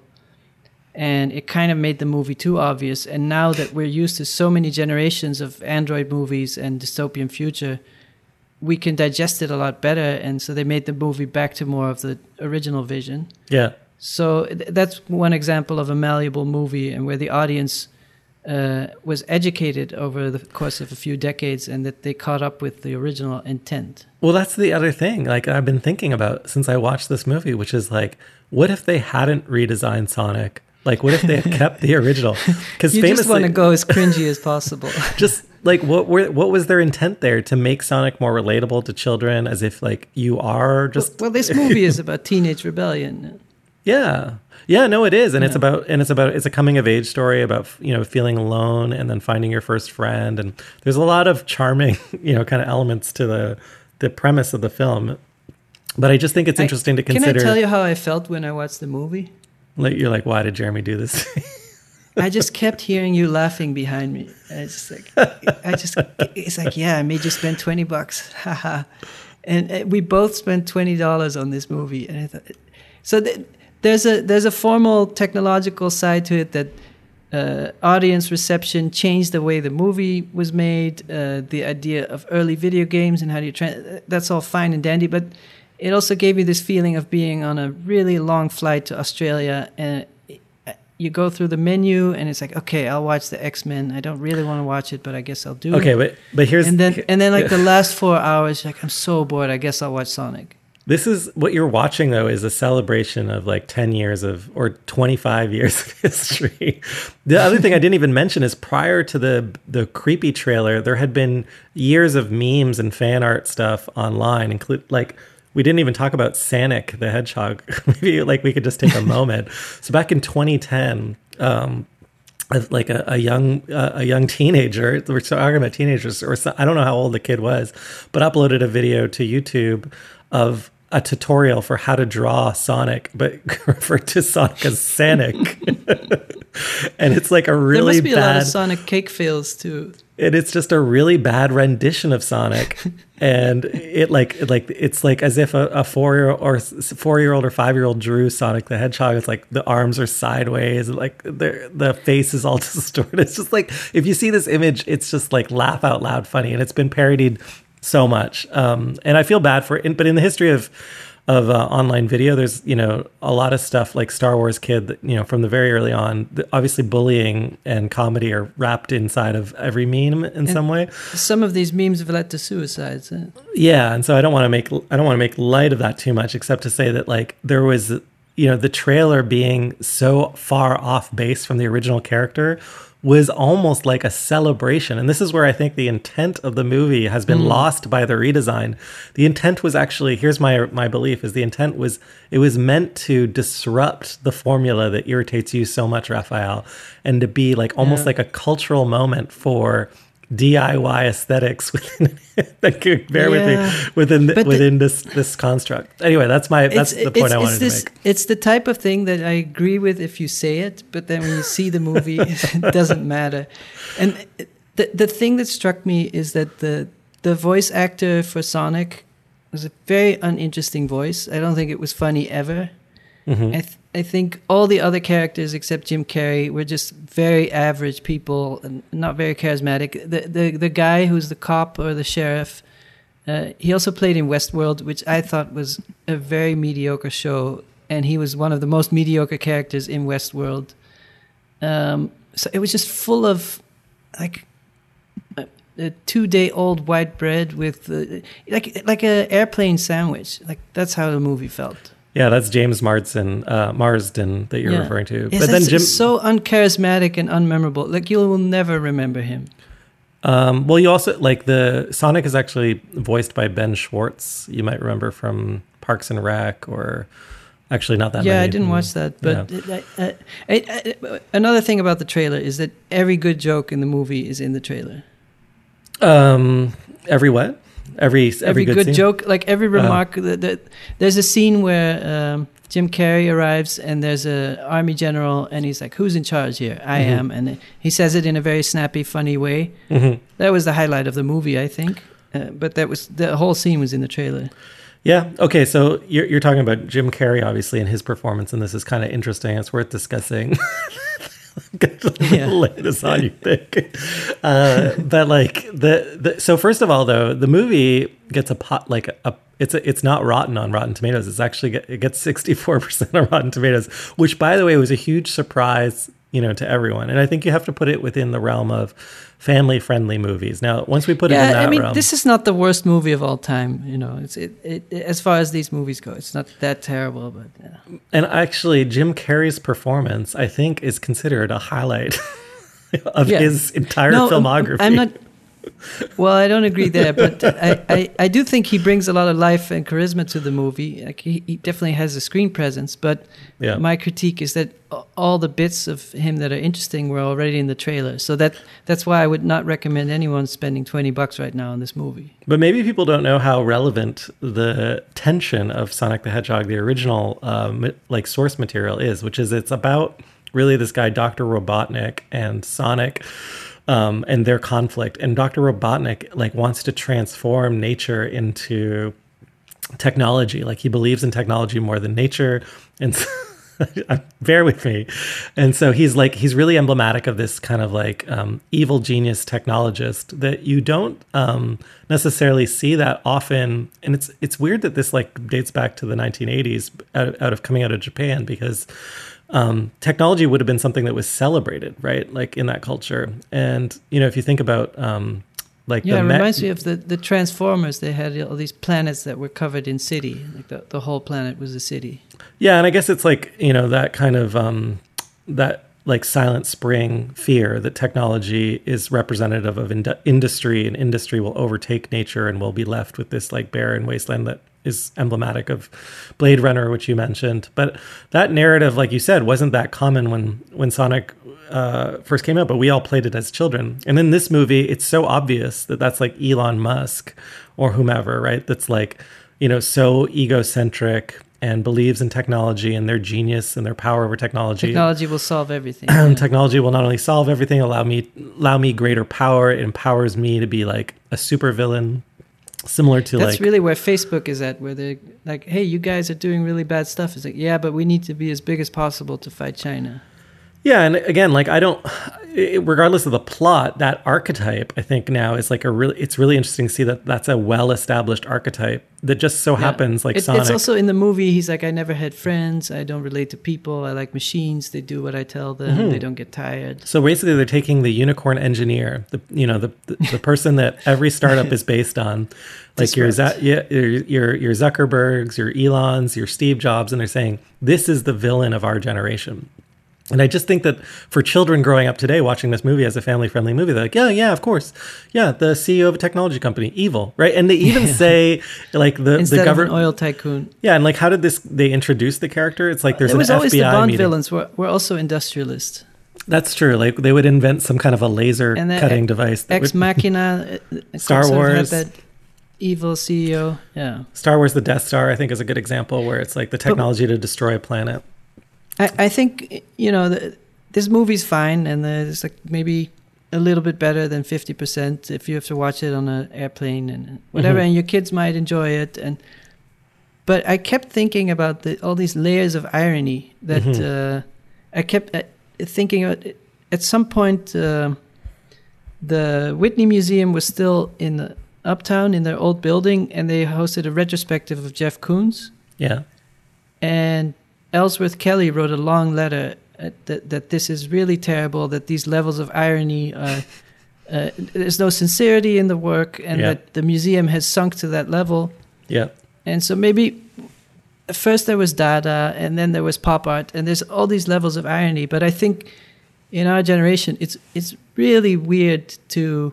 A: And it kind of made the movie too obvious. And now that we're used to so many generations of Android movies and dystopian future, we can digest it a lot better. And so they made the movie back to more of the original vision.
B: yeah,
A: So th- that's one example of a malleable movie and where the audience uh, was educated over the course of a few decades and that they caught up with the original intent.
B: Well, that's the other thing. Like I've been thinking about since I watched this movie, which is like, what if they hadn't redesigned Sonic? Like, what if they had kept the original? <laughs> Because
A: You
B: famously,
A: just want to go as cringy as possible. <laughs>
B: just like what were what was their intent there to make Sonic more relatable to children, as if like you are just
A: well, this movie is <laughs> about teenage rebellion.
B: Yeah. Yeah, no, it is. And it's about and it's about it's a coming of age story about you know feeling alone and then finding your first friend and there's a lot of charming, <laughs> you know, kind of elements to the the premise of the film. But I just think it's
A: I-
B: interesting to consider Can
A: I tell you how I felt when I watched the movie?
B: like you're like why did Jeremy do this?
A: I just kept hearing you laughing behind me. And it's like, I just, it's like, yeah, I made you spend 20 bucks. <laughs> Haha. and uh, we both spent $20 on this movie. And I thought, so th- there's a, there's a formal technological side to it that uh, audience reception changed the way the movie was made, uh, the idea of early video games and how do you try, that's all fine and dandy. But it also gave me this feeling of being on a really long flight to Australia and you go through the menu and it's like okay i'll watch the x-men i don't really want to watch it but i guess i'll do it.
B: okay, but but here's
A: and then and then like the <laughs> last four hours like i'm so bored i guess i'll watch sonic
B: This is what you're watching though is a celebration of like 10 years of or 25 years of <laughs> history. The other thing I didn't even mention is prior to the the creepy trailer, there had been years of memes and fan art stuff online, include like we didn't even talk about Sonic the Hedgehog. <laughs> Maybe like we could just take a <laughs> moment. So back in 2010, um, like a, a young uh, a young teenager we're talking about teenagers or I don't know how old the kid was but uploaded a video to YouTube of a tutorial for how to draw Sonic, but <laughs> refer to Sonic as Sonic. and it's like a really
A: there must be
B: bad
A: a lot of Sonic cake fails too.
B: And it's just a really bad rendition of Sonic, <laughs> and it like it like it's like as if a, a four year or four year old or five year old drew Sonic the Hedgehog. It's like the arms are sideways, like the the face is all <laughs> distorted. It's just like if you see this image, it's just like laugh out loud funny, and it's been parodied so much. Um, and I feel bad for it. But in the history of of uh, online video, there's you know a lot of stuff like Star Wars Kid. That, you know, from the very early on, obviously bullying and comedy are wrapped inside of every meme in and some way.
A: Some of these memes have led to suicides.
B: Eh? Yeah, and so I don't want to make I don't want to make light of that too much, except to say that like there was you know the trailer being so far off base from the original character was almost like a celebration. And this is where I think the intent of the movie has been mm. lost by the redesign. The intent was actually here's my my belief is the intent was it was meant to disrupt the formula that irritates you so much, Raphael, and to be like almost yeah. like a cultural moment for DIY aesthetics <laughs> within that could bear yeah. with me within the, within this this construct. Anyway, that's my that's the point I wanted
A: this,
B: to make.
A: It's the type of thing that I agree with if you say it, but then when you see the movie, <laughs> it doesn't matter. And the the thing that struck me is that the the voice actor for Sonic was a very uninteresting voice. I don't think it was funny ever. Mm-hmm. I th- I think all the other characters except Jim Carrey were just very average people and not very charismatic. The the the guy who's the cop or the sheriff, uh, he also played in Westworld, which I thought was a very mediocre show, and he was one of the most mediocre characters in Westworld. Um, so it was just full of like a, a two day old white bread with uh, like like a airplane sandwich. Like that's how the movie felt.
B: Yeah, that's James Marsden, uh, Marsden that you're yeah. referring to.
A: Yes, but then Jim so uncharismatic and unmemorable. Like you will never remember him.
B: Um, well, you also like the Sonic is actually voiced by Ben Schwartz. You might remember from Parks and Rec, or actually not that.
A: Yeah,
B: many.
A: I didn't watch that. But yeah. uh, uh, uh, another thing about the trailer is that every good joke in the movie is in the trailer.
B: Um, every what? Every
A: every, every good, good joke, like every uh-huh. remark. Uh, that, that, there's a scene where um, Jim Carrey arrives and there's a army general and he's like, "Who's in charge here? I mm-hmm. am." And he says it in a very snappy, funny way. Mm-hmm. That was the highlight of the movie, I think. Uh, but that was the whole scene was in the trailer.
B: Yeah. Okay. So you're, you're talking about Jim Carrey, obviously, and his performance, and this is kind of interesting. It's worth discussing. <laughs> yeah. <laughs> this on you. Uh, but like the, the so first of all though the movie gets a pot like a it's a, it's not rotten on Rotten Tomatoes. It's actually it gets sixty four percent on Rotten Tomatoes, which by the way was a huge surprise you know to everyone. And I think you have to put it within the realm of family friendly movies. Now, once we put yeah, it in that
A: I mean,
B: realm,
A: this is not the worst movie of all time. You know, it's it, it, as far as these movies go, it's not that terrible. But yeah.
B: and actually, Jim Carrey's performance, I think, is considered a highlight <laughs> of yeah. his entire no, filmography.
A: I'm not well, I don't agree there, but I, I, I, do think he brings a lot of life and charisma to the movie. Like he, he definitely has a screen presence, but yeah. my critique is that all the bits of him that are interesting were already in the trailer. So that that's why I would not recommend anyone spending 20 bucks right now on this movie.
B: But maybe people don't know how relevant the tension of Sonic the Hedgehog, the original um, like source material is, which is it's about really this guy Dr. Robotnik and Sonic um, and their conflict. And Dr. Robotnik like wants to transform nature into technology. Like he believes in technology more than nature. And <laughs> bear with me. And so he's like he's really emblematic of this kind of like um, evil genius technologist that you don't um, necessarily see that often. And it's it's weird that this like dates back to the 1980s out, out of coming out of Japan because um, technology would have been something that was celebrated, right? Like in that culture. And, you know, if you think about um, like
A: Yeah,
B: the
A: it reminds me of the, the Transformers. They had all these planets that were covered in city. Like the, the whole planet was a city.
B: Yeah, and I guess it's like you know that kind of um, that like silent spring fear that technology is representative of ind- industry, and industry will overtake nature, and we'll be left with this like barren wasteland that is emblematic of Blade Runner, which you mentioned. But that narrative, like you said, wasn't that common when when Sonic uh, first came out. But we all played it as children, and in this movie, it's so obvious that that's like Elon Musk or whomever, right? That's like you know so egocentric and believes in technology and their genius and their power over technology.
A: Technology will solve everything. <clears throat> yeah.
B: Technology will not only solve everything, allow me allow me greater power. It empowers me to be like a supervillain, similar to
A: That's
B: like
A: really where Facebook is at, where they're like, hey, you guys are doing really bad stuff. It's like, yeah, but we need to be as big as possible to fight China.
B: Yeah, and again, like I don't, regardless of the plot, that archetype I think now is like a really. It's really interesting to see that that's a well-established archetype that just so
A: Yeah.
B: happens like
A: It-
B: Sonic.
A: It's also in the movie. He's like, I never had friends. I don't relate to people. I like machines. They do what I tell them.
B: Mm-hmm.
A: They don't get tired.
B: so basically, they're taking the unicorn engineer, the you know the the, the person that every startup is based on, <laughs> like your
A: Disrupt.
B: Your your your Zuckerbergs, your Elons, your Steve Jobs, and they're saying this is the villain of our generation. And I just think that for children growing up today, watching this movie as a family friendly movie, they're like, yeah, yeah, of course. Yeah, the CEO of a technology company, evil, right? And they even <laughs> say, like, the,
A: Instead
B: the government.
A: oil tycoon.
B: Yeah, and like, how did this, they introduce the character? It's like there's
A: it
B: an
A: was always
B: FBI
A: the Bond
B: meeting.
A: villains were, were also industrialists.
B: That's true. Like, they would invent some kind of a laser cutting device. that
A: Ex
B: would- <laughs>
A: Machina. uh, uh,
B: Star Wars.
A: Had that evil CEO. Yeah.
B: Star Wars The Death Star, I think, is a good example where it's like the technology to destroy a planet.
A: I, I think you know the, this movie's fine, and it's like maybe a little bit better than fifty percent if you have to watch it on an airplane and whatever,
B: Mhm.
A: and your kids might enjoy it. And but I kept thinking about the, all these layers of irony that
B: Mhm.
A: uh, I kept uh, thinking. About, at some point, uh, the Whitney Museum was still in the Uptown in their old building, and they hosted a retrospective of Jeff Koons.
B: Yeah.
A: And Ellsworth Kelly wrote a long letter uh, that that this is really terrible. That these levels of irony are. <laughs> Uh, there's no sincerity in the work, and
B: Yeah.
A: that the museum has sunk to that level.
B: Yeah.
A: And so maybe first there was Dada, and then there was pop art, and there's all these levels of irony. But I think in our generation, it's it's really weird to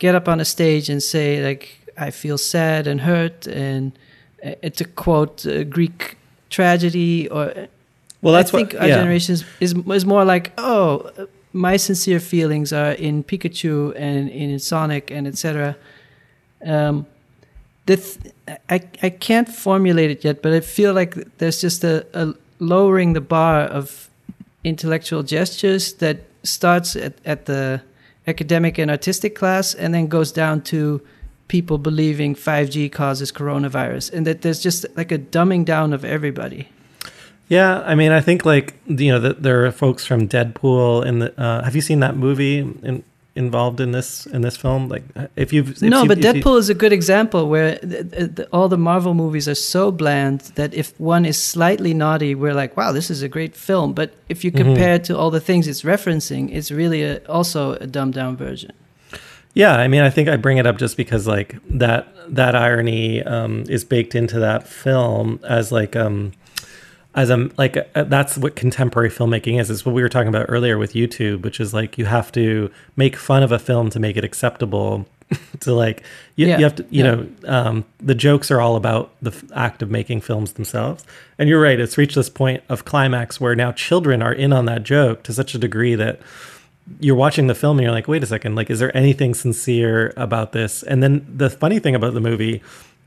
A: get up on a stage and say like I feel sad and hurt, and uh, to quote uh, Greek tragedy, or
B: Well, that's
A: I think
B: what,
A: our
B: yeah.
A: generation is, is is more like oh. My sincere feelings are in Pikachu and in Sonic and etc. Um, the th- I I can't formulate it yet, but I feel like there's just a, a lowering the bar of intellectual gestures that starts at, at the academic and artistic class and then goes down to people believing 5G causes coronavirus, and that there's just like a dumbing down of everybody.
B: Yeah, I mean, I think like you know that there are folks from Deadpool and the. Uh, have you seen that movie in, involved in this in this film? Like, if you've if
A: no,
B: you-
A: but
B: if you-
A: Deadpool is a good example where th th th all the Marvel movies are so bland that if one is slightly naughty, we're like, wow, this is a great film. But if you
B: Mhm.
A: compare it to all the things it's referencing, it's really a, also a dumbed down version.
B: Yeah, I mean, I think I bring it up just because like that that irony um, is baked into that film as like um, as a like uh, that's what contemporary filmmaking is. Is what we were talking about earlier with YouTube, which is like you have to make fun of a film to make it acceptable. <laughs> to like you,
A: Yeah,
B: you have to you
A: yeah.
B: know um, the jokes are all about the f- act of making films themselves. And you're right; it's reached this point of climax where now children are in on that joke to such a degree that you're watching the film and you're like, wait a second, like, is there anything sincere about this? And then the funny thing about the movie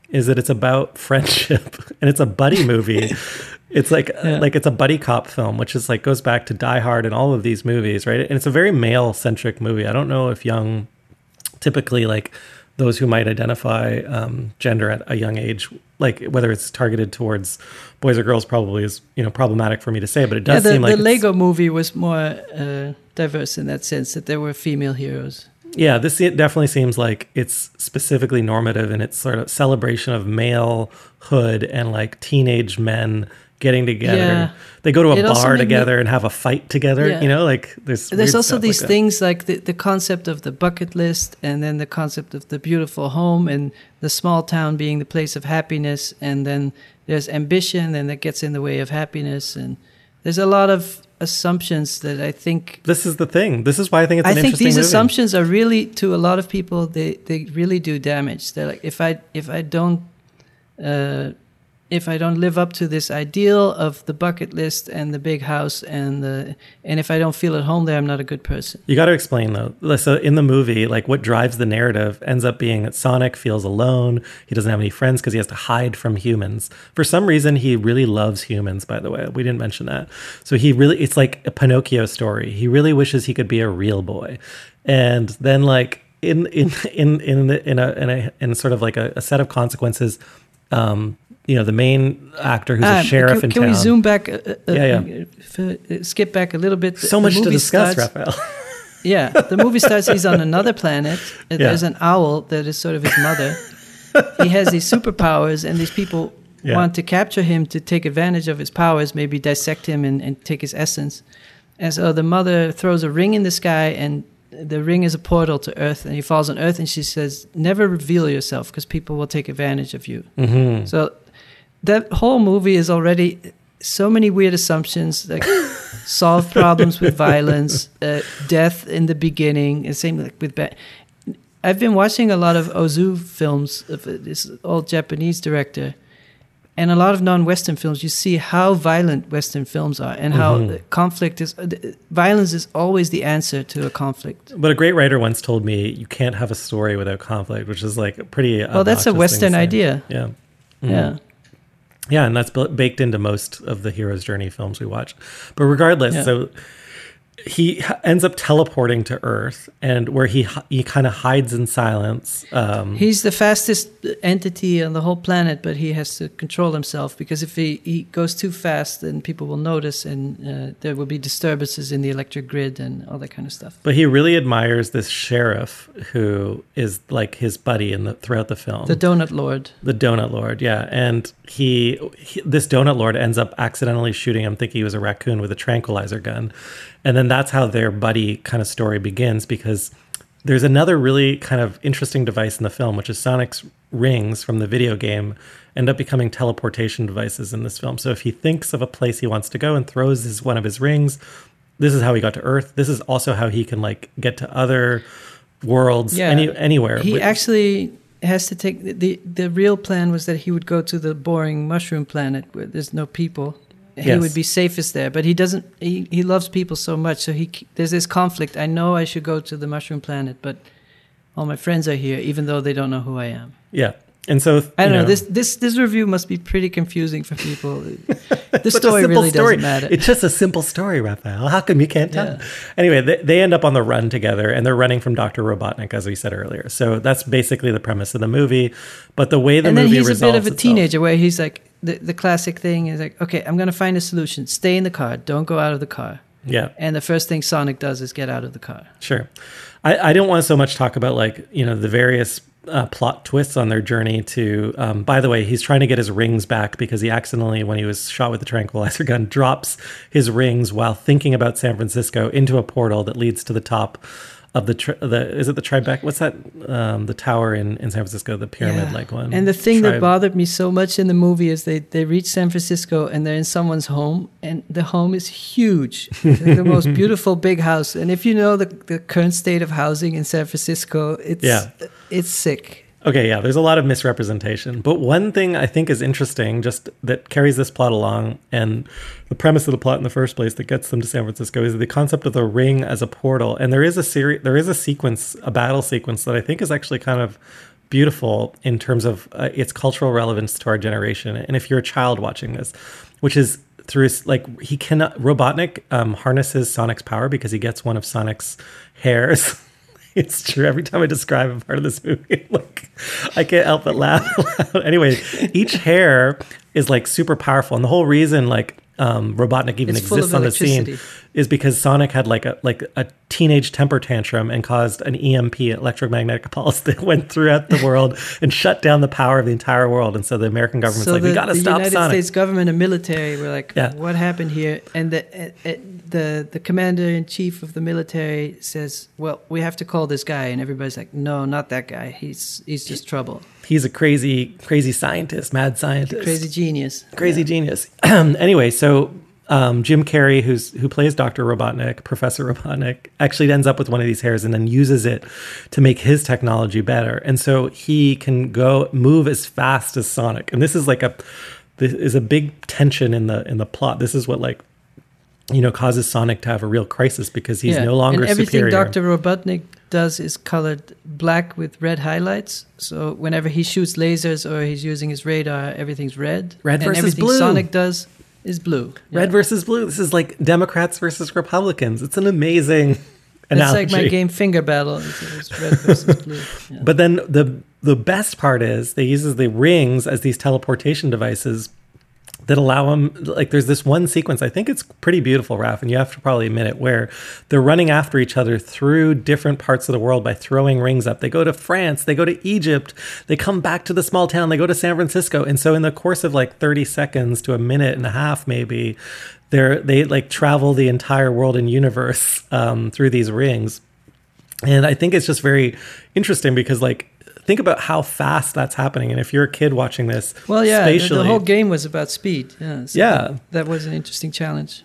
B: is that it's about <laughs> friendship and it's a buddy movie. <laughs> it's like
A: Yeah.
B: like it's a buddy cop film, which is like goes back to Die Hard and all of these movies, right? And it's a very male centric movie. I don't know if young, typically like those who might identify um, gender at a young age, like whether it's targeted towards boys or girls, probably is you know problematic for me to say, but it
A: Yeah,
B: does
A: the,
B: seem like
A: the Lego movie was more uh, diverse in that sense that there were female heroes.
B: Yeah, this it definitely seems like it's specifically normative in its sort of celebration of malehood and like teenage men getting together.
A: Yeah.
B: They go to a
A: It
B: bar
A: made me-
B: together and have a fight together.
A: Yeah.
B: You know, like there's
A: There's also these
B: like
A: things like the, the concept of the bucket list and then the concept of the beautiful home and the small town being the place of happiness and then there's ambition and that gets in the way of happiness and there's a lot of assumptions that I think
B: This is the thing. This is why I think it's
A: I
B: an
A: think
B: interesting
A: these
B: movie.
A: assumptions are really to a lot of people they, they really do damage. They're like if I if I don't uh, if I don't live up to this ideal of the bucket list and the big house and the and if I don't feel at home there, I'm not a good person.
B: You got to explain though. So in the movie, like what drives the narrative ends up being that Sonic feels alone. He doesn't have any friends because he has to hide from humans. For some reason, he really loves humans. By the way, we didn't mention that. So he really, it's like a Pinocchio story. He really wishes he could be a real boy, and then like in in in in in a in a in sort of like a, a set of consequences. Um, you know, the main actor who's a
A: Um,
B: sheriff
A: can,
B: in
A: can
B: town.
A: Can we zoom back? Uh, uh,
B: Yeah,
A: uh, uh, skip back a little bit.
B: so
A: The
B: much to discuss,
A: starts-
B: Raphael. <laughs>
A: Yeah, the movie starts. He's on another planet. <laughs>
B: Yeah.
A: There's an owl that is sort of his mother. he has these superpowers, and these people
B: Yeah.
A: want to capture him to take advantage of his powers, maybe dissect him and, and take his essence. And so the mother throws a ring in the sky, and the ring is a portal to Earth, and he falls on Earth, and she says, "Never reveal yourself, because people will take advantage of you."
B: hmm
A: So that whole movie is already so many weird assumptions, like <laughs> solve problems with violence, uh, death in the beginning, and same like with. Ba- I've been watching a lot of Ozu films of uh, this old Japanese director, and a lot of non-Western films. You see how violent Western films are, and how
B: Mhm.
A: the conflict is. Uh, violence is always the answer to a conflict.
B: But a great writer once told me you can't have a story without conflict, which is like a pretty.
A: Well, that's a
B: obnoxious thing to
A: Western idea.
B: Yeah. Mhm.
A: Yeah.
B: Yeah, and that's baked into most of the hero's journey films we watch. But regardless,
A: Yeah.
B: so he ends up teleporting to Earth, and where he he kind of hides in silence. Um,
A: He's the fastest entity on the whole planet, but he has to control himself because if he, he goes too fast, then people will notice and uh, there will be disturbances in the electric grid and all that kind of stuff.
B: but he really admires this sheriff who is like his buddy in the throughout the film.
A: The Donut Lord.
B: The Donut Lord, yeah, and he, he this Donut Lord ends up accidentally shooting him, thinking he was a raccoon with a tranquilizer gun, and then that's how their buddy kind of story begins because there's another really kind of interesting device in the film, which is Sonic's rings from the video game end up becoming teleportation devices in this film. So if he thinks of a place he wants to go and throws his one of his rings, this is how he got to Earth. This is also how he can like get to other worlds
A: Yeah.
B: any anywhere.
A: He
B: With-
A: actually has to take the, the the real plan was that he would go to the boring mushroom planet where there's no people. He
B: Yes.
A: would be safest there, but he doesn't. He, he loves people so much, so he there's this conflict. I know I should go to the mushroom planet, but all my friends are here, even though they don't know who I am.
B: yeah. And so
A: I don't
B: you
A: know. This this this review must be pretty confusing for people. <laughs> the story really
B: story.
A: doesn't matter.
B: It's just a simple story, Raphael. How come you can't tell?
A: Yeah.
B: Anyway, they, they end up on the run together, and they're running from Doctor Robotnik, as we said earlier. So that's basically the premise of the movie. But the way the
A: and then
B: movie
A: he's a bit of a
B: itself-
A: teenager, where he's like the the classic thing is like, okay, I'm gonna find a solution. Stay in the car. Don't go out of the car.
B: Yeah,
A: And the first thing Sonic does is get out of the car.
B: sure. I, I don't want to so much talk about like you know the various uh, plot twists on their journey to. Um, by the way, he's trying to get his rings back because he accidentally, when he was shot with the tranquilizer <laughs> gun, drops his rings while thinking about San Francisco into a portal that leads to the top of the tri- the is it the Tribeca? What's that? Um, the tower in in San Francisco, the pyramid like one.
A: And the thing that bothered me so much in the movie is they, they reach San Francisco and they're in someone's home, and the home is huge. Like the most <laughs> beautiful big house. And if you know the, the current state of housing in San Francisco, it's
B: Yeah.
A: It's sick.
B: Okay, yeah, there's a lot of misrepresentation. But one thing I think is interesting, just that carries this plot along, and the premise of the plot in the first place that gets them to San Francisco is the concept of the ring as a portal. And there is a series, there is a sequence, a battle sequence that I think is actually kind of beautiful in terms of uh, its cultural relevance to our generation. And if you're a child watching this, which is through his, like he cannot Robotnik um, harnesses Sonic's power because he gets one of Sonic's hairs. <laughs> <laughs> It's true. Every time I describe a part of this movie, <laughs> like I can't help but laugh. <laughs> anyway, each hair is like super powerful, and the whole reason like um, Robotnik even
A: It's
B: exists on the scene is because Sonic had like a like a teenage temper tantrum and caused an EMP, electromagnetic pulse, that <laughs> went throughout the world and shut down the power of the entire world. And so the American government's
A: so
B: like,
A: the,
B: we got to stop
A: United
B: Sonic.
A: States government and military were like,
B: Yeah.
A: what happened here? And the uh, uh, the the commander in chief of the military says, well, we have to call this guy, and everybody's like, no, not that guy. He's he's just trouble,
B: He's a crazy, crazy scientist, mad scientist,
A: crazy genius,
B: crazy genius. <clears throat> anyway, so um, Jim Carrey, who's who plays Doctor Robotnik, Professor Robotnik, actually ends up with one of these hairs and then uses it to make his technology better, and so he can go move as fast as Sonic. And this is like a this is a big tension in the in the plot. This is what like you know causes Sonic to have a real crisis because he's
A: Yeah.
B: no longer
A: and everything
B: superior.
A: Dr. Robotnik does is colored black with red highlights. So whenever he shoots lasers or he's using his radar, everything's red.
B: Red
A: and
B: versus
A: everything
B: blue.
A: Sonic does is blue.
B: Red
A: Yeah.
B: versus blue. This is like Democrats versus Republicans. It's an amazing analogy. <laughs>
A: It's like my game Finger Battle. It's, it's red versus blue. Yeah. <laughs>
B: But then the the best part is they uses the rings as these teleportation devices that allow them like there's this one sequence i think it's pretty beautiful raf and you have to probably admit it where they're running after each other through different parts of the world by throwing rings up. They go to france they go to egypt they come back to the small town they go to san francisco and so in the course of like 30 seconds to a minute and a half maybe they're they like travel the entire world and universe um, through these rings. And I think it's just very interesting because, like, think about how fast that's happening. And if you're a kid watching this,
A: Well, yeah, the,
B: spatially,
A: the whole game was about speed. Yeah, so
B: Yeah.
A: that, that was an interesting challenge.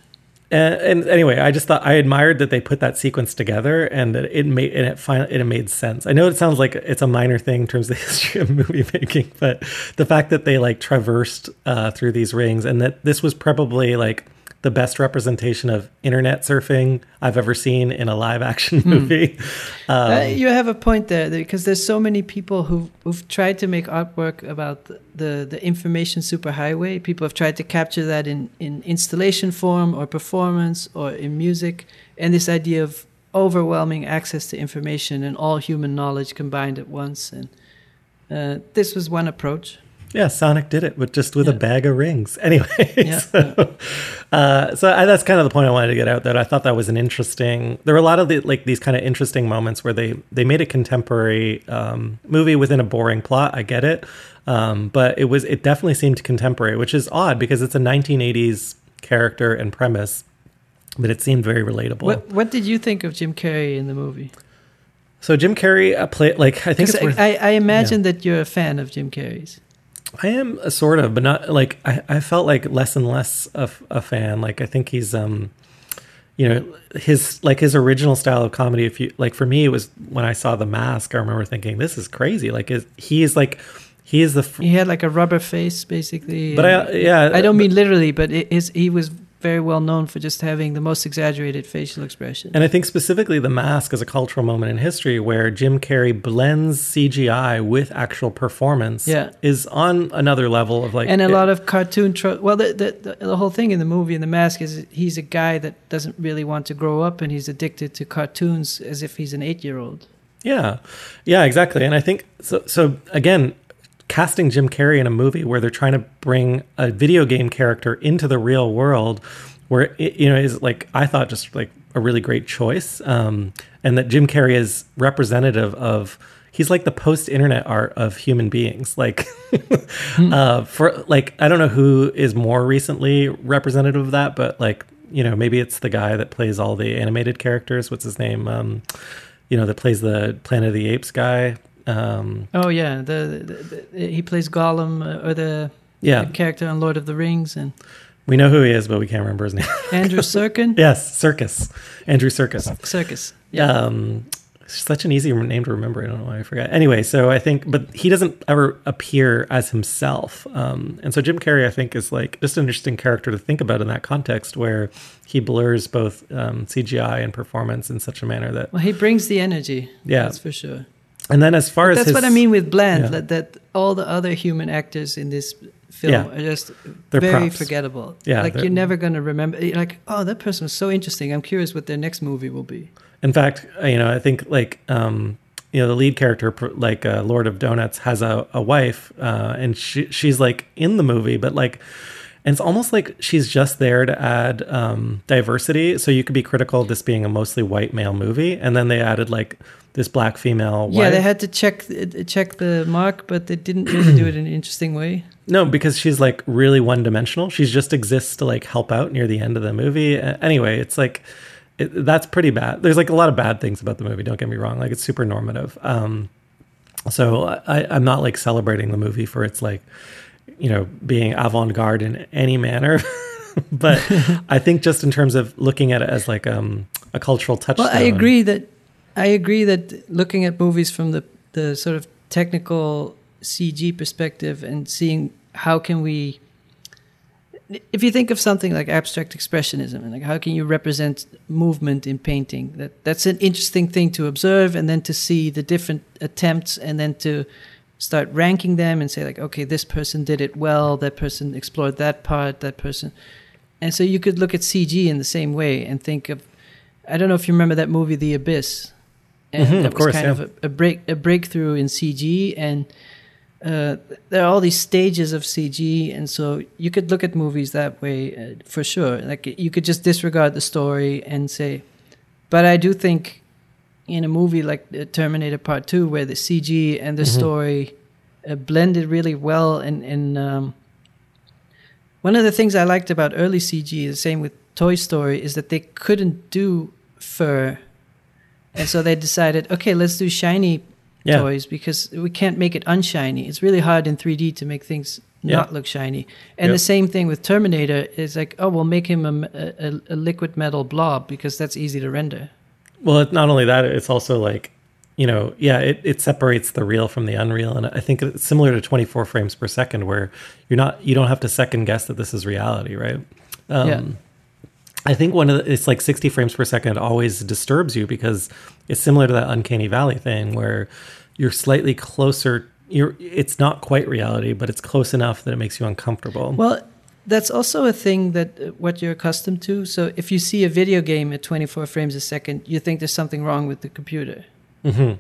B: and, and anyway, I just thought I admired that they put that sequence together, and that it made and it finally it made sense. I know it sounds like it's a minor thing in terms of the <laughs> history of movie making, but the fact that they like traversed uh, through these rings, and that this was probably like the best representation of internet surfing I've ever seen in a live action <laughs> movie. Um,
A: uh, you have a point there because there's so many people who who've tried to make artwork about the, the the information superhighway. People have tried to capture that in in installation form or performance or in music, and this idea of overwhelming access to information and all human knowledge combined at once. And uh, this was one approach.
B: Yeah, Sonic did it, but just with a bag of rings. <laughs> Anyway,
A: Yeah,
B: so, uh, so I, that's kind of the point I wanted to get out. That I thought that was an interesting. There were a lot of the, like these kind of interesting moments where they they made a contemporary um, movie within a boring plot. I get it, um, but it was it definitely seemed contemporary, which is odd because it's a 1980s character and premise, but it seemed very relatable.
A: What what did you think of Jim Carrey in the movie?
B: So Jim Carrey uh, play like I think worth,
A: I, I imagine that you're a fan of Jim Carrey's.
B: I am a sort of, but not like I, I felt like less and less of a fan. Like I think he's um you know, his like his original style of comedy, if you like for me it was when I saw the mask, I remember thinking, This is crazy. Like is he is like he is the fr-
A: He had like a rubber face, basically.
B: but I yeah
A: I don't
B: but-
A: mean literally, but it is he was very well known for just having the most exaggerated facial expression.
B: and I think specifically the mask is a cultural moment in history where Jim Carrey blends CGI with actual performance
A: Yeah.
B: is on another level of like
A: and a
B: it-
A: lot of cartoon tro- well the, the the the whole thing in the movie in the mask is he's a guy that doesn't really want to grow up and he's addicted to cartoons as if he's an 8-year-old.
B: Yeah, yeah, exactly. And I think so. So again, casting Jim Carrey in a movie where they're trying to bring a video game character into the real world, where it, you know is like I thought just like a really great choice, um, and that Jim Carrey is representative of. He's like the post-internet art of human beings. Like, <laughs> uh, for like, I don't know who is more recently representative of that, but like, you know, maybe it's the guy that plays all the animated characters. What's his name? Um, you know, that plays the Planet of the Apes guy. Um,
A: Oh yeah, the, the, the he plays Gollum uh, or the,
B: yeah,
A: character on Lord of the Rings and
B: we know who he is, but we can't remember his name.
A: Andrew <laughs> Serkin.
B: yes, Serkis, Andrew Serkis.
A: Serkis.
B: Um, such an easy name to remember. I don't know why I forgot. Anyway, so I think, but he doesn't ever appear as himself. Um, and so Jim Carrey, I think, is like just an interesting character to think about in that context where he blurs both um, CGI and performance in such a manner that,
A: Well, he brings the energy.
B: Yeah.
A: that's for sure.
B: And then as far as
A: That's
B: his,
A: what I mean with bland.
B: yeah.
A: That, that all the other human actors in this film
B: Yeah.
A: are just
B: They're
A: very
B: props.
A: forgettable.
B: Yeah,
A: like you're never gonna remember. you're Like, oh, that person was so interesting. I'm curious what their next movie will be.
B: In fact, uh, you know, I think like um, you know the lead character, like uh, Lord of Donuts, has a, a wife, uh, and she she's like in the movie, but like, and it's almost like she's just there to add um, diversity. So you could be critical of this being a mostly white male movie, and then they added like this black female.
A: Yeah, they had to check check the mark, but they didn't really do it in an interesting way. <clears throat>
B: No, because she's like really one dimensional. She just exists to like help out near the end of the movie. Anyway, it's like it, that's pretty bad. There's like a lot of bad things about the movie. Don't get me wrong. Like it's super normative. Um, so I, I'm not like celebrating the movie for its like you know being avant-garde in any manner. <laughs> but <laughs> I think just in terms of looking at it as like um, a cultural touchstone.
A: Well, I agree that I agree that looking at movies from the the sort of technical CG perspective and seeing how can we if you think of something like abstract expressionism and like how can you represent movement in painting that that's an interesting thing to observe and then to see the different attempts and then to start ranking them and say like okay this person did it well that person explored that part that person. And so you could look at CG in the same way and think of I don't know if you remember that movie The Abyss and
B: Mhm,
A: that
B: of
A: was
B: course,
A: kind
B: yeah.
A: of a, a break a breakthrough in CG and uh, there are all these stages of CG, and so you could look at movies that way uh, for sure. Like you could just disregard the story and say, but I do think in a movie like uh, Terminator Part Two, where the CG and the
B: Mhm.
A: story uh, blended really well, and and um, one of the things I liked about early CG, the same with Toy Story, is that they couldn't do fur, and so they decided, okay, let's do shiny
B: Yeah.
A: toys because we can't make it unshiny. It's really hard in 3D to make things
B: Yeah.
A: not look shiny. And
B: Yep.
A: the same thing with Terminator is like, oh, we'll make him a a liquid metal blob because that's easy to render.
B: Well, it, not only that, it's also like, you know, yeah, it, it separates the real from the unreal, and I think it's similar to 24 frames per second, where you're not, you don't have to second guess that this is reality, right? Um,
A: Yeah.
B: I think one of the, it's like 60 frames per second always disturbs you because it's similar to that uncanny valley thing where you're slightly closer. You're, it's not quite reality, but it's close enough that it makes you uncomfortable.
A: Well, that's also a thing that uh, what you're accustomed to. So if you see a video game at 24 frames a second, you think there's something wrong with the computer.
B: hmm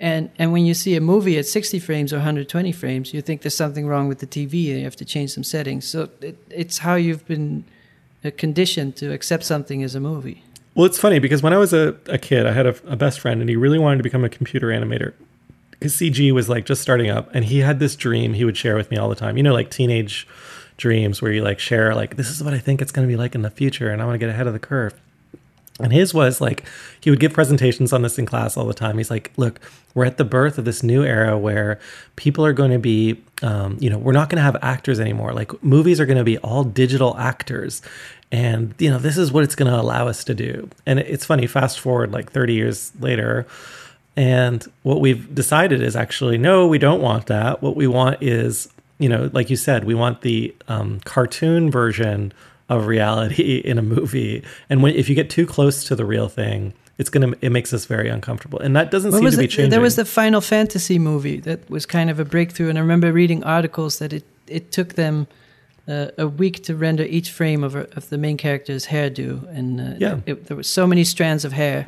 A: And and when you see a movie at 60 frames or 120 frames, you think there's something wrong with the TV and you have to change some settings. So it, it's how you've been conditioned to accept something as a movie.
B: Well, it's funny because when I was a, a kid, I had a, a best friend and he really wanted to become a computer animator. Because CG was like just starting up, and he had this dream he would share with me all the time. You know, like teenage dreams where you like share, like, this is what I think it's going to be like in the future, and I want to get ahead of the curve. And his was like, he would give presentations on this in class all the time. He's like, look, we're at the birth of this new era where people are going to be, um, you know, we're not going to have actors anymore. Like movies are going to be all digital actors. And, you know, this is what it's going to allow us to do. And it's funny, fast forward like 30 years later. And what we've decided is actually, no, we don't want that. What we want is, you know, like you said, we want the um, cartoon version of reality <laughs> in a movie. And when if you get too close to the real thing, it's gonna it makes us very uncomfortable. And that doesn't
A: What
B: seem to be changing.
A: There was the Final Fantasy movie that was kind of a breakthrough, and I remember reading articles that it it took them uh, a week to render each frame of, of the main character's hairdo, and uh,
B: Yeah.
A: it, there were so many strands of hair.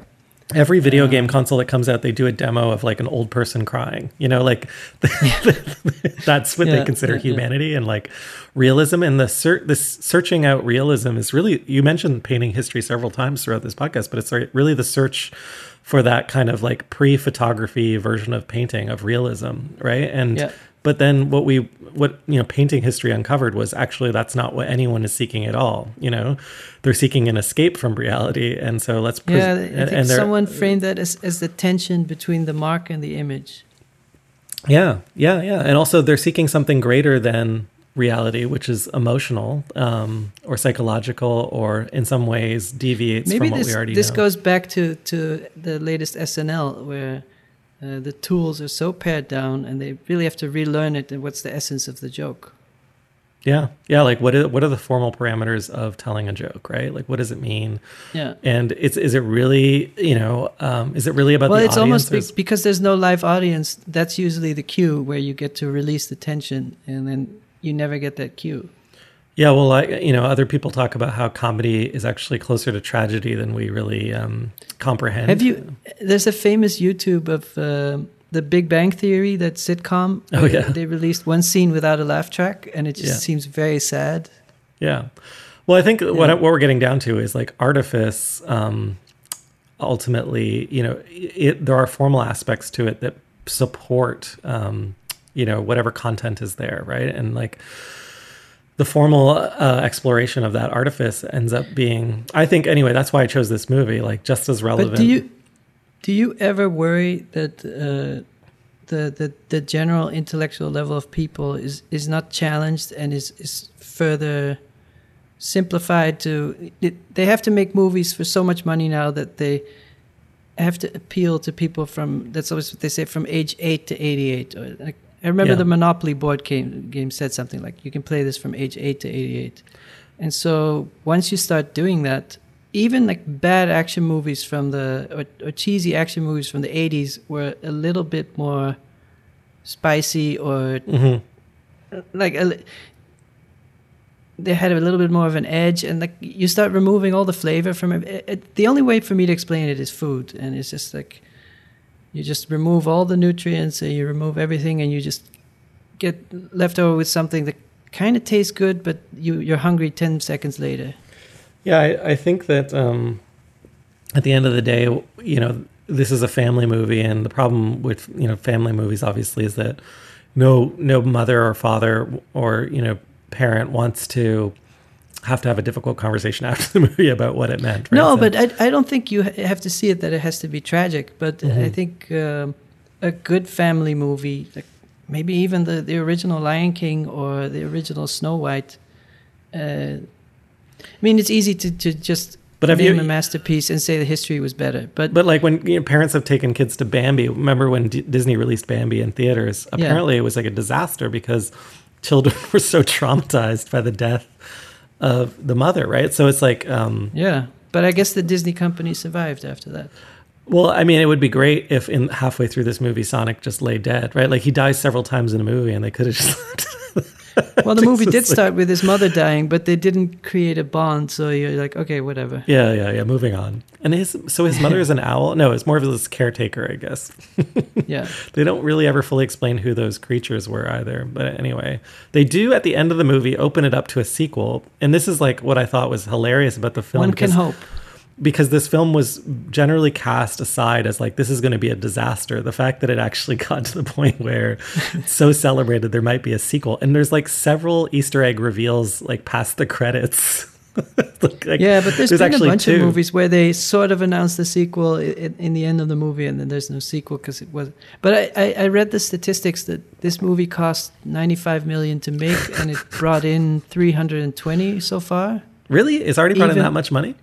B: Every video game console that comes out, they do a demo of like an old person crying. You know, like <laughs> that's what
A: Yeah,
B: they consider
A: yeah, yeah.
B: humanity and like realism. And the ser- this searching out realism is really you mentioned painting history several times throughout this podcast, but it's really the search for that kind of like pre-photography version of painting of realism, right? And
A: Yeah.
B: But then what we what you know painting history uncovered was actually that's not what anyone is seeking at all. You know, they're seeking an escape from reality, and so let's pres-
A: Yeah, I think
B: and
A: someone framed that as, as the tension between the mark and the image.
B: Yeah, yeah, yeah. And also, they're seeking something greater than reality, which is emotional um, or psychological, or in some ways deviates
A: Maybe
B: from what
A: this
B: we already
A: this
B: know.
A: goes back to to the latest SNL where. Uh, the tools are so pared down, and they really have to relearn it. And what's the essence of the joke?
B: yeah, yeah. Like, what are, what are the formal parameters of telling a joke, right? Like, what does it mean?
A: Yeah.
B: And it's is it really, you know, um, is it really about
A: well,
B: the
A: it's
B: audience?
A: almost be- because there's no live audience. That's usually the cue where you get to release the tension, and then you never get that cue.
B: Yeah, well, I, you know, other people talk about how comedy is actually closer to tragedy than we really um, comprehend.
A: Have you? There's a famous YouTube of um the Big Bang Theory, that sitcom.
B: Oh, yeah.
A: They released one scene without a laugh track, and it just
B: Yeah.
A: seems very sad.
B: Yeah. Well, I think what what we're getting down to is like artifice. Um, ultimately, you know, it, there are formal aspects to it that support, um, you know, whatever content is there, right? And like the formal uh, exploration of that artifice ends up being, I think, anyway. That's why I chose this movie, like just as relevant.
A: But do you do you ever worry that uh, the, the the general intellectual level of people is is not challenged and is is further simplified to it, they have to make movies for so much money now that they have to appeal to people from that's always what they say from age 8 to 88 or like, i remember
B: Yeah.
A: the monopoly board game game said something like you can play this from age 8 to 88 and so once you start doing that even like bad action movies from the or, or cheesy action movies from the 80s were a little bit more spicy or
B: Mhm.
A: like a, they had a little bit more of an edge and like you start removing all the flavor from it. It- it- the only way for me to explain it is food and it's just like you just remove all the nutrients and you remove everything and you just get left over with something that kind of tastes good but you you're hungry 10 seconds later.
B: Yeah, I, I think that um, at the end of the day, you know, this is a family movie, and the problem with you know family movies obviously is that no no mother or father or you know parent wants to have to have a difficult conversation <laughs> after the movie about what it meant. right?
A: No,
B: So-
A: but I, I don't think you have to see it that it has to be tragic. But I think um, a good family movie, like maybe even the, the original Lion King or the original Snow White. Uh, I mean, it's easy to, to just
B: But have
A: name
B: you-
A: a masterpiece and say the history was better. But,
B: But like when you know, parents have taken kids to Bambi, remember when D- Disney released Bambi in theaters? Apparently, it was like a disaster because children <laughs> were so traumatized by the death of the mother, right? So it's like, um,
A: yeah, but I guess the Disney company survived after that.
B: well, I mean, it would be great if in halfway through this movie, Sonic just lay dead, right? Like he dies several times in a movie, and they could have just. <laughs> <laughs>
A: Well, the movie did
B: Jesus, like-
A: start with his mother dying, but they didn't create a bond. So you're like, okay, whatever.
B: yeah, yeah, yeah. Moving on. And his so his mother is an <laughs> owl. No, it's more of his caretaker, I guess. <laughs>
A: Yeah.
B: They don't really ever fully explain who those creatures were either. But anyway, they do at the end of the movie open it up to a sequel. And this is like what I thought was hilarious about the film.
A: One can hope.
B: Because this film was generally cast aside as like, this is going to be a disaster. The fact that it actually <laughs> got to the point where it's so celebrated there might be a sequel. And there's like several Easter egg reveals like past the credits. <laughs> Like-
A: Yeah, but there's been a bunch
B: two.
A: of movies where they sort of announce the sequel in, in the end of the movie, and then there's no sequel because it was. But I, I, I read the statistics that this movie cost 95 million to make, and it brought in 320 so far.
B: Really? It's already brought in that much money?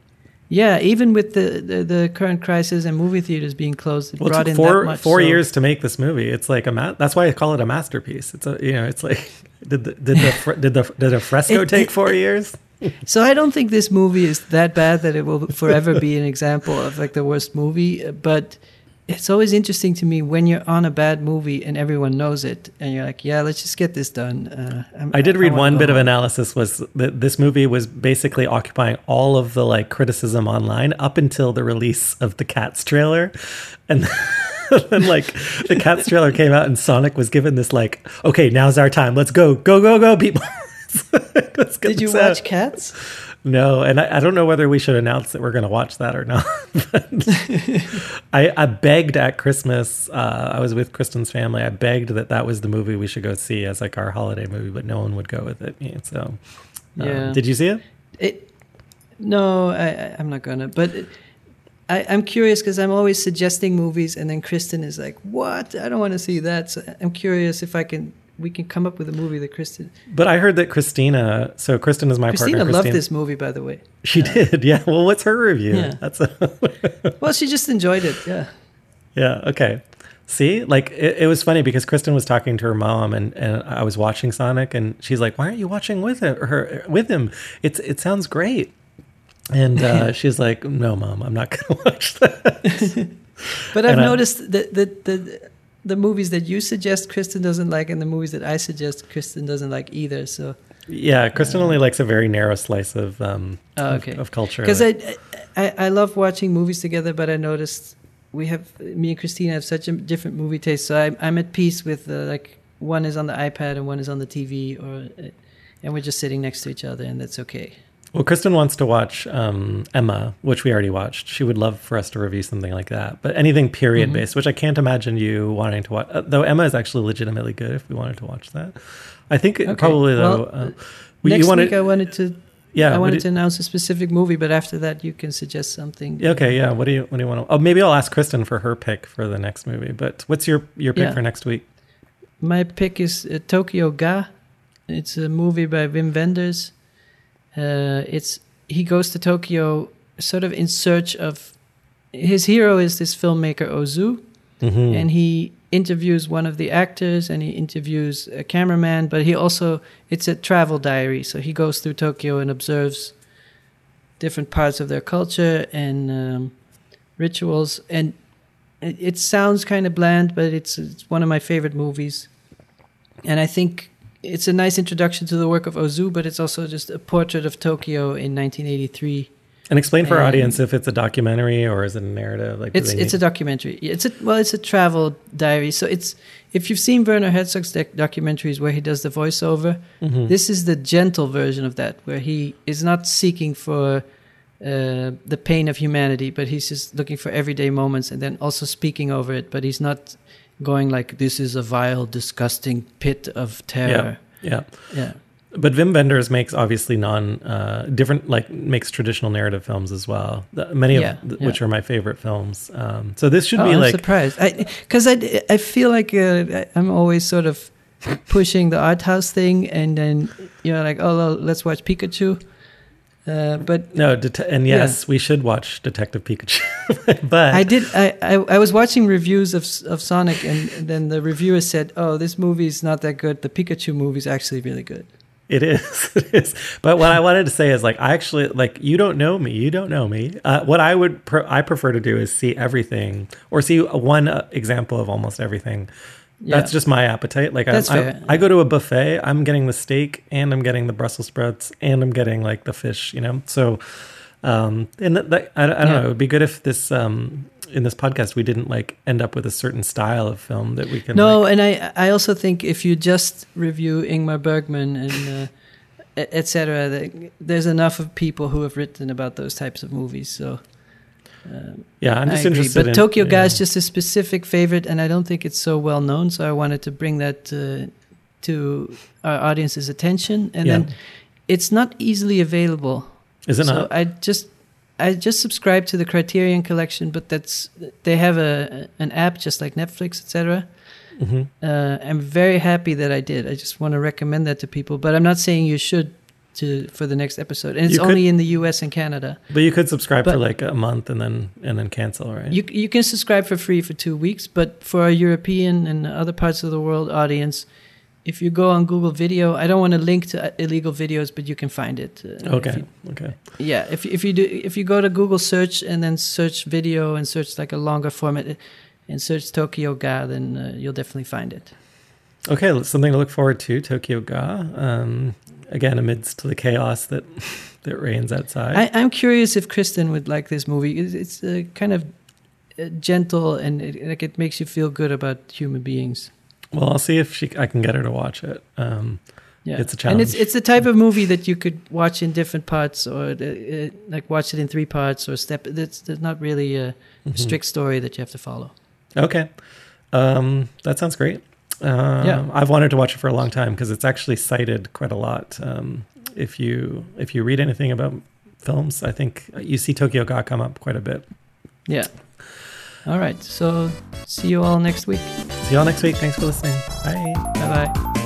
A: Yeah, even with the, the, the current crisis and movie theaters being closed, it
B: Well, it
A: brought
B: took
A: in
B: four
A: that much.
B: four
A: so-
B: years to make this movie. It's like a ma- that's why I call it a masterpiece. It's a you know it's like <laughs> did the did the <laughs> fr- did the did a fresco
A: It-
B: take
A: it-
B: four years? <laughs>
A: So I don't think this movie is that bad that it will forever be an example of like the worst movie. But it's always interesting to me when you're on a bad movie and everyone knows it, and you're like, "Yeah, let's just get this done." Uh,
B: I did read
A: wanna
B: one bit of analysis was that this movie was basically occupying all of the like criticism online up until the release of the Cats trailer, and <laughs> then like the Cats trailer came out and Sonic was given this like okay now's our time let's go go go go people. <laughs> Let's get
A: Did you
B: this out.
A: watch Cats?
B: No, and I, I don't know whether we should announce that we're going to watch that or not. <laughs> <laughs> I, I begged at Christmas. Uh, I was with Kristen's family. I begged that that was the movie we should go see as like our holiday movie, but no one would go with it. So, um,
A: Yeah.
B: did you see it?
A: It, no, I, I'm not gonna. But it, I, I'm curious because I'm always suggesting movies, and then Kristen is like, "What? I don't want to see that." So I'm curious if I can. We can come up with a movie that Kristen.
B: But I heard that Christina. So Kristen is my
A: Christina
B: partner.
A: loved this movie, by the way.
B: She did. Yeah. Well, what's her review?
A: Yeah.
B: That's a, <laughs>
A: Well, she just enjoyed it. Yeah.
B: Yeah. Okay. See, like it, it was funny because Kristen was talking to her mom, and, and I was watching Sonic, and she's like, "Why aren't you watching with him? Her with him? It's it sounds great." And uh, <laughs> she's like, "No, mom, I'm not going <laughs> to watch that."
A: But I've
B: I-
A: noticed that the, the the movies that you suggest Kristen doesn't like, and the movies that I suggest Kristen doesn't like either. So
B: yeah, Kristen only likes a very narrow slice of um
A: Oh,
B: of-
A: okay.
B: of, culture.
A: because I, I I love watching movies together, but I noticed we have me and Christina have such a different movie taste. So I'm I'm at peace with uh, like one is on the iPad and one is on the TV, or uh, and we're just sitting next to each other, and that's okay.
B: Well, Kristen wants to watch um, Emma, which we already watched. She would love for us to review something like that. But anything period
A: Mm-hmm.
B: based, which I can't imagine you wanting to watch. Uh, though Emma is actually legitimately good if we wanted to watch that. I think
A: Okay.
B: probably, though.
A: Well,
B: uh, we-
A: Next
B: you wanted,
A: week, I wanted to
B: yeah,
A: I wanted
B: do-
A: to announce a specific movie, but after that, you can suggest something.
B: Okay, yeah. What do you what do you want to? Oh, maybe I'll ask Kristen for her pick for the next movie. But what's your your pick
A: Yeah.
B: for next week?
A: My pick is uh, Tokyo Ga. It's a movie by Wim Wenders. Uh, it's he goes to Tokyo sort of in search of his hero is this filmmaker Ozu,
B: Mm-hmm.
A: and he interviews one of the actors and he interviews a cameraman. But he also it's a travel diary, so he goes through Tokyo and observes different parts of their culture and um, rituals. And it, it sounds kind of bland, but it's it's one of my favorite movies. And I think it's a nice introduction to the work of Ozu, but it's also just a portrait of Tokyo in 1983.
B: and explain for our audience if it's a documentary or is it a narrative? Like,
A: It's it's a documentary. It's a well, it's a travel diary. So it's if you've seen Werner Herzog's doc- documentaries where he does the voiceover,
B: Mhm.
A: this is the gentle version of that, where he is not seeking for uh, the pain of humanity, but he's just looking for everyday moments and then also speaking over it. But he's not going like this is a vile, disgusting pit of terror.
B: yeah.
A: Yeah.
B: But Wim Wenders makes obviously non uh, different like makes traditional narrative films as well. The- many of
A: Yeah,
B: th-
A: yeah.
B: which are my favorite films. Um, so this should
A: oh,
B: be
A: I'm
B: like
A: surprised because I, I feel like uh, I- I'm always sort of pushing the art house thing, and then you're like, oh, well, let's watch Pikachu. Uh, but
B: no, det- and yes, we should watch Detective Pikachu. <laughs> but
A: I did. I, I I was watching reviews of of Sonic, and, then the reviewer said, "Oh, this movie is not that good. The Pikachu movie is actually really good."
B: It is. <laughs> It is. But what I wanted to say is like I actually like you don't know me. You don't know me. Uh, what I would pr- I prefer to do is see everything or see one uh, example of almost everything.
A: Yeah.
B: That's just my appetite. Like I, I. I go to a buffet. I'm getting the steak and I'm getting the Brussels sprouts and I'm getting like the fish. You know. So, um, and that, that I, I don't
A: Yeah.
B: know. It would be good if this um in this podcast we didn't like end up with a certain style of film that we can.
A: No,
B: like-
A: and I I also think if you just review Ingmar Bergman and uh, etc., there's enough of people who have written about those types of movies. So um,
B: yeah, I'm just interested.
A: But
B: in,
A: Tokyo
B: yeah.
A: is just a specific favorite, and I don't think it's so well known. So I wanted to bring that uh, to our audience's attention, and
B: Yeah.
A: then it's not easily available.
B: Is it
A: so
B: not?
A: I just I just subscribe to the Criterion Collection, but that's they have a an app just like Netflix, etc.
B: Mhm.
A: Uh, I'm very happy that I did. I just want to recommend that to people, but I'm not saying you should to for the next episode. And it's
B: could-
A: only in the U.S. and Canada.
B: But you could subscribe for like a month and then and then cancel, right?
A: You you can subscribe for free for two weeks, but for our European and other parts of the world audience, if you go on Google Video, I don't want to link to uh, illegal videos, but you can find it. uh,
B: okay,
A: you-
B: okay.
A: yeah, if if you do if you go to Google search and then search video and search like a longer format uh, and search Tokyo Ga, then uh, you'll definitely find it.
B: Okay, something to look forward to. Tokyo Ga. Um, again, amidst the chaos that that reigns outside.
A: I, I'm curious if Kristen would like this movie. It's, it's uh, kind of uh, gentle and it, like it makes you feel good about human beings.
B: well, I'll see if she I can get her to watch it. Um,
A: Yeah,
B: It's a challenge,
A: and it's it's the type of movie that you could watch in different parts, or uh, uh, like watch it in three parts, or step. It's, there's not really a
B: mhm.
A: strict story that you have to follow.
B: Okay, um, that sounds great. Um,
A: Yeah.
B: I've wanted to watch it for a long time because it's actually cited quite a lot. Um, if you if you read anything about films, I think you see Tokyo Ga come up quite a bit.
A: Yeah. All right. So see you all next week.
B: See y'all next week. Thanks for listening. Bye.
A: Bye bye.